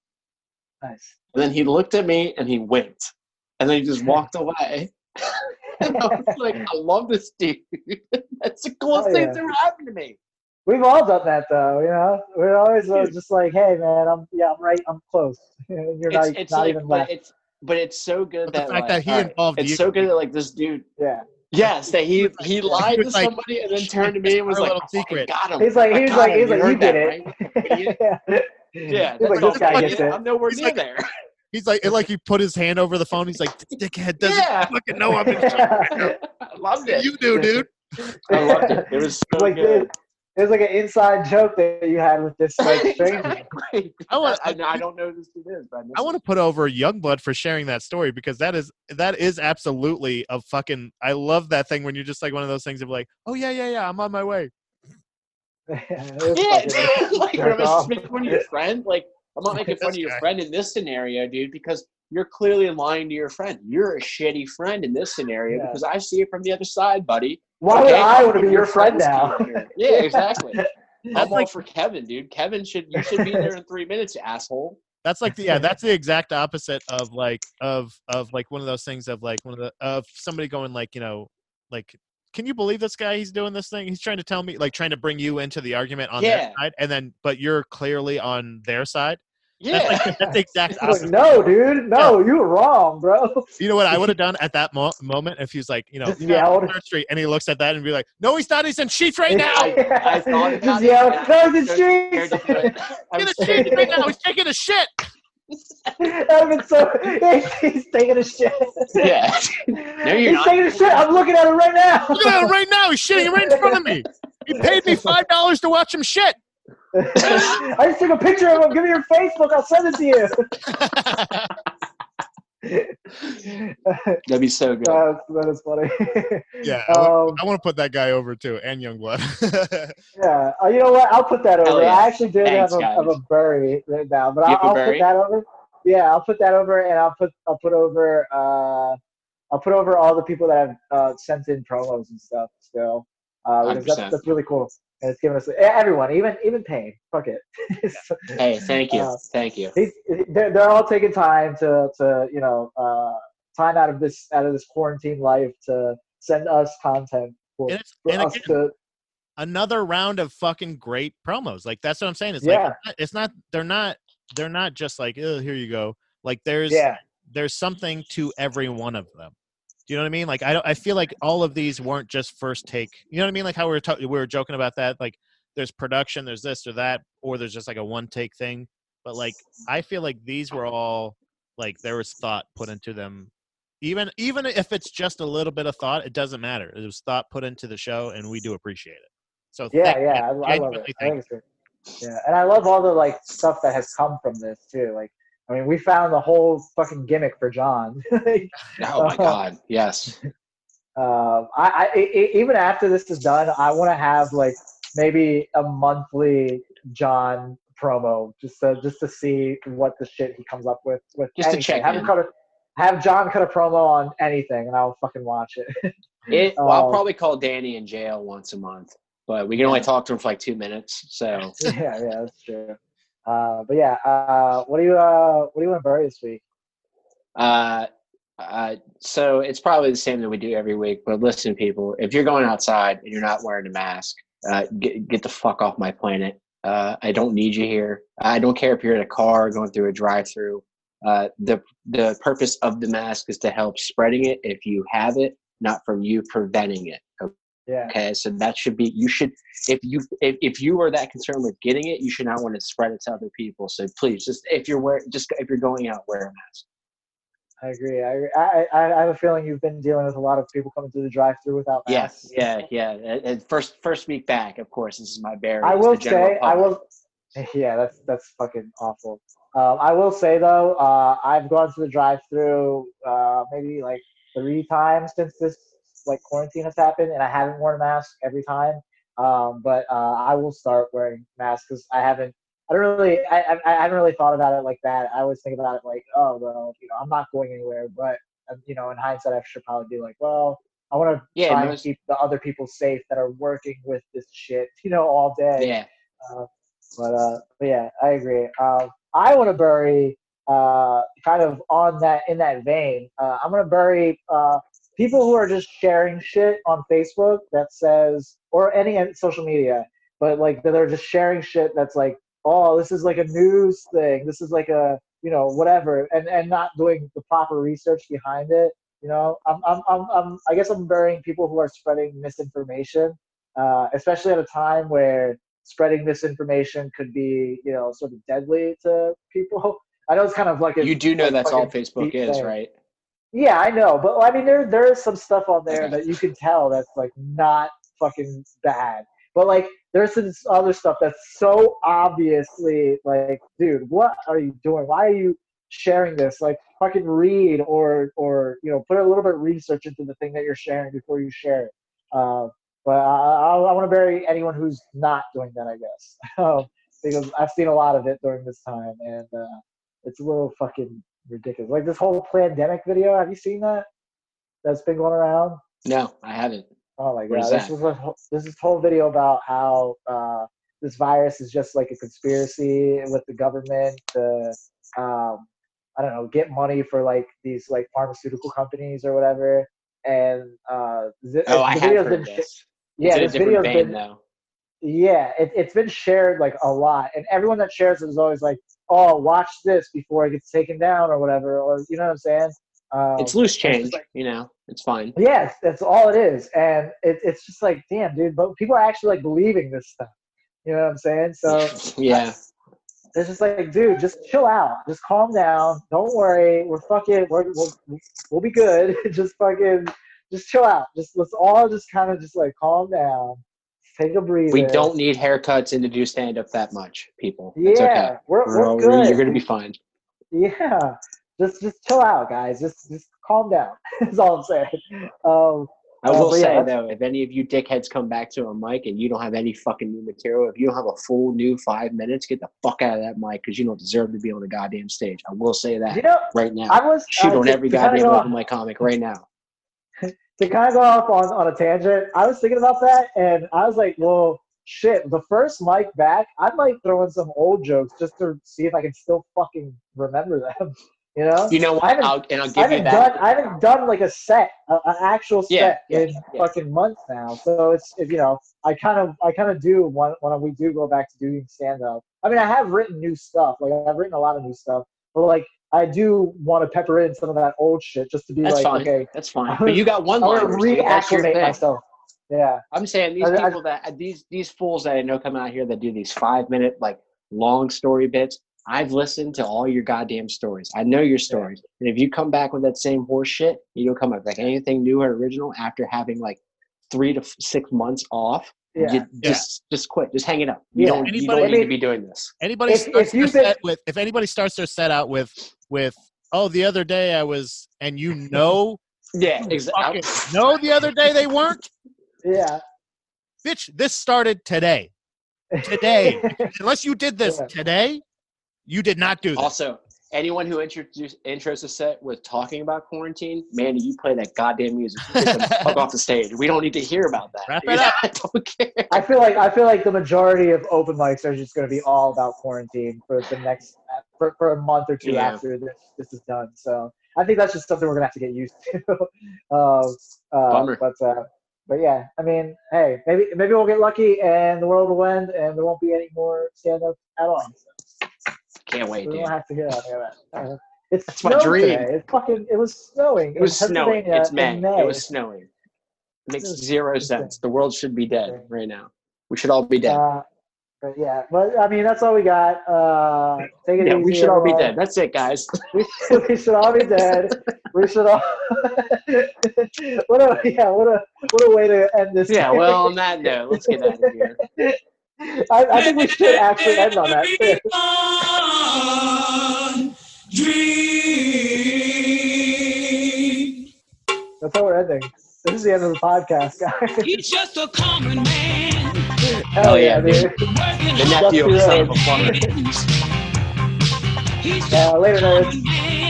Nice. And then he looked at me and he winked, and then he just walked away. and I was like, I love this dude. That's the coolest Oh, thing yeah. that's ever happened to me. We've all done that though, you know. We're always uh, just like, hey man, I'm yeah, I'm right, I'm close. You're not, It's, it's not like, even but left. it's but it's so good But the that fact like, that he all right, involved it's you- so good that like this dude, Yeah. yes, that he he he lied to was like, somebody and then turned to me and was our like, little "I secret." got him. He's like, I he's got like, him. he's like, heard you get that, it. right? yeah. Yeah, He's like, this guy gets it. I'm nowhere He's near like- there. He's like, it like he put his hand over the phone. He's like, dickhead doesn't Yeah. fucking know I'm in shit right now. I loved it. You do, dude. I loved it. It was so like good. It, it was like an inside joke that you had with this like stranger. Exactly. I want- I, I, I don't know who this dude is, but I want to put over Youngblood for sharing that story because that is that is absolutely a fucking. I love that thing when you're just like one of those things of like, oh yeah, yeah, yeah, I'm on my way. It was Yeah, like jerk I'm off. just making fun of your friend. Like I'm not making fun of your guy. friend in this scenario, dude, because you're clearly lying to your friend. You're a shitty friend in this scenario Yeah. because I see it from the other side, buddy. Why would I want to be your friend now? Yeah, exactly. That's I'm like for Kevin, dude. Kevin should you should be there in three minutes, you asshole. that's like the yeah that's the exact opposite of like of of like one of those things of like one of the of somebody going like you know like can you believe this guy he's doing this thing he's trying to tell me like trying to bring you into the argument on Yeah. their side and then but you're clearly on their side Yeah. that's like that's the exact He's like, no, dude, no, you were wrong, bro. you know what i would have done at that mo- moment if he's like you know Just "Yeah, yelled. Third street and he looks at that and be like no he's not he's in Sheetz right now I- I thought about Just it, yell, no, I the was so scared streets. to do it. I in was Sheetz right now he's taking a shit That'd been so. He's taking a shit. Yeah. No, you're He's not. taking a shit. I'm looking at it right now. look at him right now he's shitting right in front of me he paid me five dollars to watch him shit I just took a picture of him. Give me your Facebook. I'll send it to you. That'd be so good. That's, that is funny. yeah I Um, I want to put that guy over too, and Youngblood. yeah. Uh, you know what? I'll put that over. yeah. I actually did Thanks, have a, have a bury right now, but You I'll, have a I'll put that over. Yeah, I'll put that over, and I'll put I'll put over uh I'll put over all the people that have uh, sent in promos and stuff still. Uh, that's, that's really cool. And it's giving us everyone, even even Payne. Fuck it. Hey, thank you. Uh, thank you. They're, they're all taking time to, to you know uh, time out of this out of this quarantine life to send us content for, and it's, for and us again, to another round of fucking great promos. Like that's what I'm saying. It's Yeah. like it's not- it's not they're not they're not just like oh here you go. Like there's yeah there's something to every one of them. Do you know what I mean? Like I don't I feel like all of these weren't just first take. You know what I mean? Like how we were ta- we were joking about that. Like there's production, there's this or that, or there's just like a one take thing. But like I feel like these were all like there was thought put into them. Even even if it's just a little bit of thought, it doesn't matter. It was thought put into the show, and we do appreciate it. So yeah you. yeah I, I love it. I thank think it's great. Yeah, and I love all the like stuff that has come from this too. Like I mean, we found the whole fucking gimmick for John. Oh my God. Yes. um, I, I, I even after this is done, I want to have like maybe a monthly John promo just to just to see what the shit he comes up with with Just to check have him in. cut a, have John cut a promo on anything, and I'll fucking watch it. It, well, I'll Um, probably call Danny in jail once a month, but we can only talk to him for like two minutes. So yeah, yeah, that's true. Uh, but yeah, uh, what do you uh, what do you want to bury this week? Uh, uh, so it's probably the same that we do every week. But listen, people, if you're going outside and you're not wearing a mask, uh, get get the fuck off my planet. Uh, I don't need you here. I don't care if you're in a car going through a drive-through. Uh, the the purpose of the mask is to help spreading it if you have it, not from you preventing it. Yeah. Okay, so that should be you should if you if, if you are that concerned with getting it, you should not want to spread it to other people. So please, just if you're wear just if you're going out, wear a mask. I agree. I. I I I have a feeling you've been dealing with a lot of people coming through the drive-through without masks. Yes, yeah, yeah. And- first first week back, of course, this is my barrier. I will say, I will. Yeah, that's that's fucking awful. Um, I will say though, uh, I've gone to the drive-through uh, maybe like three times since this like quarantine has happened, and I haven't worn a mask every time. Um, but uh, I will start wearing masks because I haven't. I don't really. I, I I haven't really thought about it like that. I always think about it like, oh well, you know, I'm not going anywhere. But um, you know, in hindsight, I should probably be like, well, I want to Yeah, try and most- keep the other people safe that are working with this shit, you know, all day. Yeah, Uh, but uh, but yeah, I agree. Um, I want to bury uh, kind of on that in that vein. Uh, I'm gonna bury uh, people who are just sharing shit on Facebook that says or any social media, but like that are just sharing shit that's like, oh, this is like a news thing. This is like a you know whatever, and and not doing the proper research behind it. You know, I'm I'm I'm, I'm I guess I'm burying people who are spreading misinformation, uh, especially at a time where spreading misinformation could be, you know, sort of deadly to people. I know it's kind of like a you do know that's all Facebook is, thing. right? Yeah, I know, but I mean, there there is some stuff on there that you can tell that's like not fucking bad. But like, there's some other stuff that's so obviously like, dude, what are you doing? Why are you sharing this? Like, fucking read or or you know, put a little bit of research into the thing that you're sharing before you share it. Uh, but I, I, I want to bury anyone who's not doing that, I guess, um, because I've seen a lot of it during this time, and uh, it's a little fucking ridiculous. Like this whole pandemic video. Have you seen that? That's been going around. No, I haven't. Oh my god! is This was a this is whole video about how uh, this virus is just like a conspiracy with the government to um, I don't know get money for like these like pharmaceutical companies or whatever. And uh, the, Oh, I have heard been this. yeah, it's this video's vein, been though. yeah, it, it's been shared like a lot, and everyone that shares it is always like, "Oh, watch this before it gets taken down or whatever," or you know what I'm saying? Um, It's loose change, like- you know. It's fine. Yes, that's all it is, and it, it's just like, damn, dude. But people are actually like believing this stuff. You know what I'm saying? So yeah, it's just like, dude, just chill out, just calm down. Don't worry, we're fucking, we're, we'll, we'll be good. just fucking, just chill out. Just let's all just kind of just like calm down, take a breather. we don't need haircuts and to do stand up that much, people. Yeah, It's okay. we're, We're we're all- good. You're gonna be fine. Yeah, just just chill out, guys. Just just calm down. That's all I'm saying. Um, I Uh, will but yeah, say that's- though, if any of you dickheads come back to a mic and you don't have any fucking new material, if you don't have a full new five minutes, get the fuck out of that mic because you don't deserve to be on the goddamn stage. I will say that you know, right now. I was Shoot uh, on every to kinda goddamn go open mic comic right now. To kind of go off on, on a tangent, I was thinking about that, and I was like, well, shit, the first mic back, I might throw in some old jokes just to see if I can still fucking remember them. You know? You know what? I haven't- I'll, and I'll I give you that. done I haven't done like a set, an actual set Yeah, yeah, in yeah. fucking months now. So it's if, you know I kind of I kind of do when when we do go back to doing stand up. I mean I have written new stuff, like I've written a lot of new stuff, but like I do want to pepper in some of that old shit just to be That's like fine. okay, That's fine. But you got one I want line. to That's your reacclimate myself. Yeah, I'm saying these I- I- people that these these fools that I know come out here that do these five minute like long story bits. I've listened to all your goddamn stories. I know your stories. And if you come back with that same horse shit, you don't come up with like anything new or original after having like three to f- six months off. Yeah. You just just quit. Just hang it up. You Yeah. don't you Anybody- don't need to be doing this. Anybody If- starts if you've been- set with if anybody starts their set out with with oh the other day I was and you know Yeah, exactly. no the other day they weren't yeah. bitch this started today today unless you did this Yeah. today you did not do this Also, anyone who introduced intros a set with talking about quarantine, Mandy, you play that goddamn music. You Get the fuck off the stage. We don't need to hear about that. Wrap it up. I don't care. I feel like I feel like the majority of open mics are just going to be all about quarantine for the next for, for a month or two Yeah. after this this is done. So I think that's just something we're going to have to get used to. uh, uh, Bummer. But uh, but yeah, I mean, hey, maybe maybe we'll get lucky and the world will end and there won't be any more stand up at all. Can't wait, dude. don't have to hear that. It's That's my dream. Today. It fucking it was snowing. It was snowing. It's May. May. It was snowing. It makes zero sense. The world should be dead right now. We should all be dead. Uh, but yeah, but I mean that's all we got. Uh, take it yeah, easy. we should all be dead. That's it, guys. We, we should all be dead. We should all. what a yeah, what a what a way to end this. yeah. Well, on that note, let's get out of here. I, I think we should actually end on that. That's how we're ending. This is the end of the podcast, guys. He's just a common man. Hell yeah, yeah, dude. The nephew of son of a plumber. Uh, later, nerds.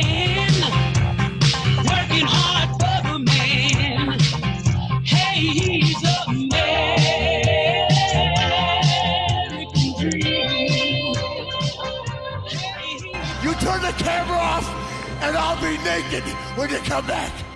And I'll be naked when you come back.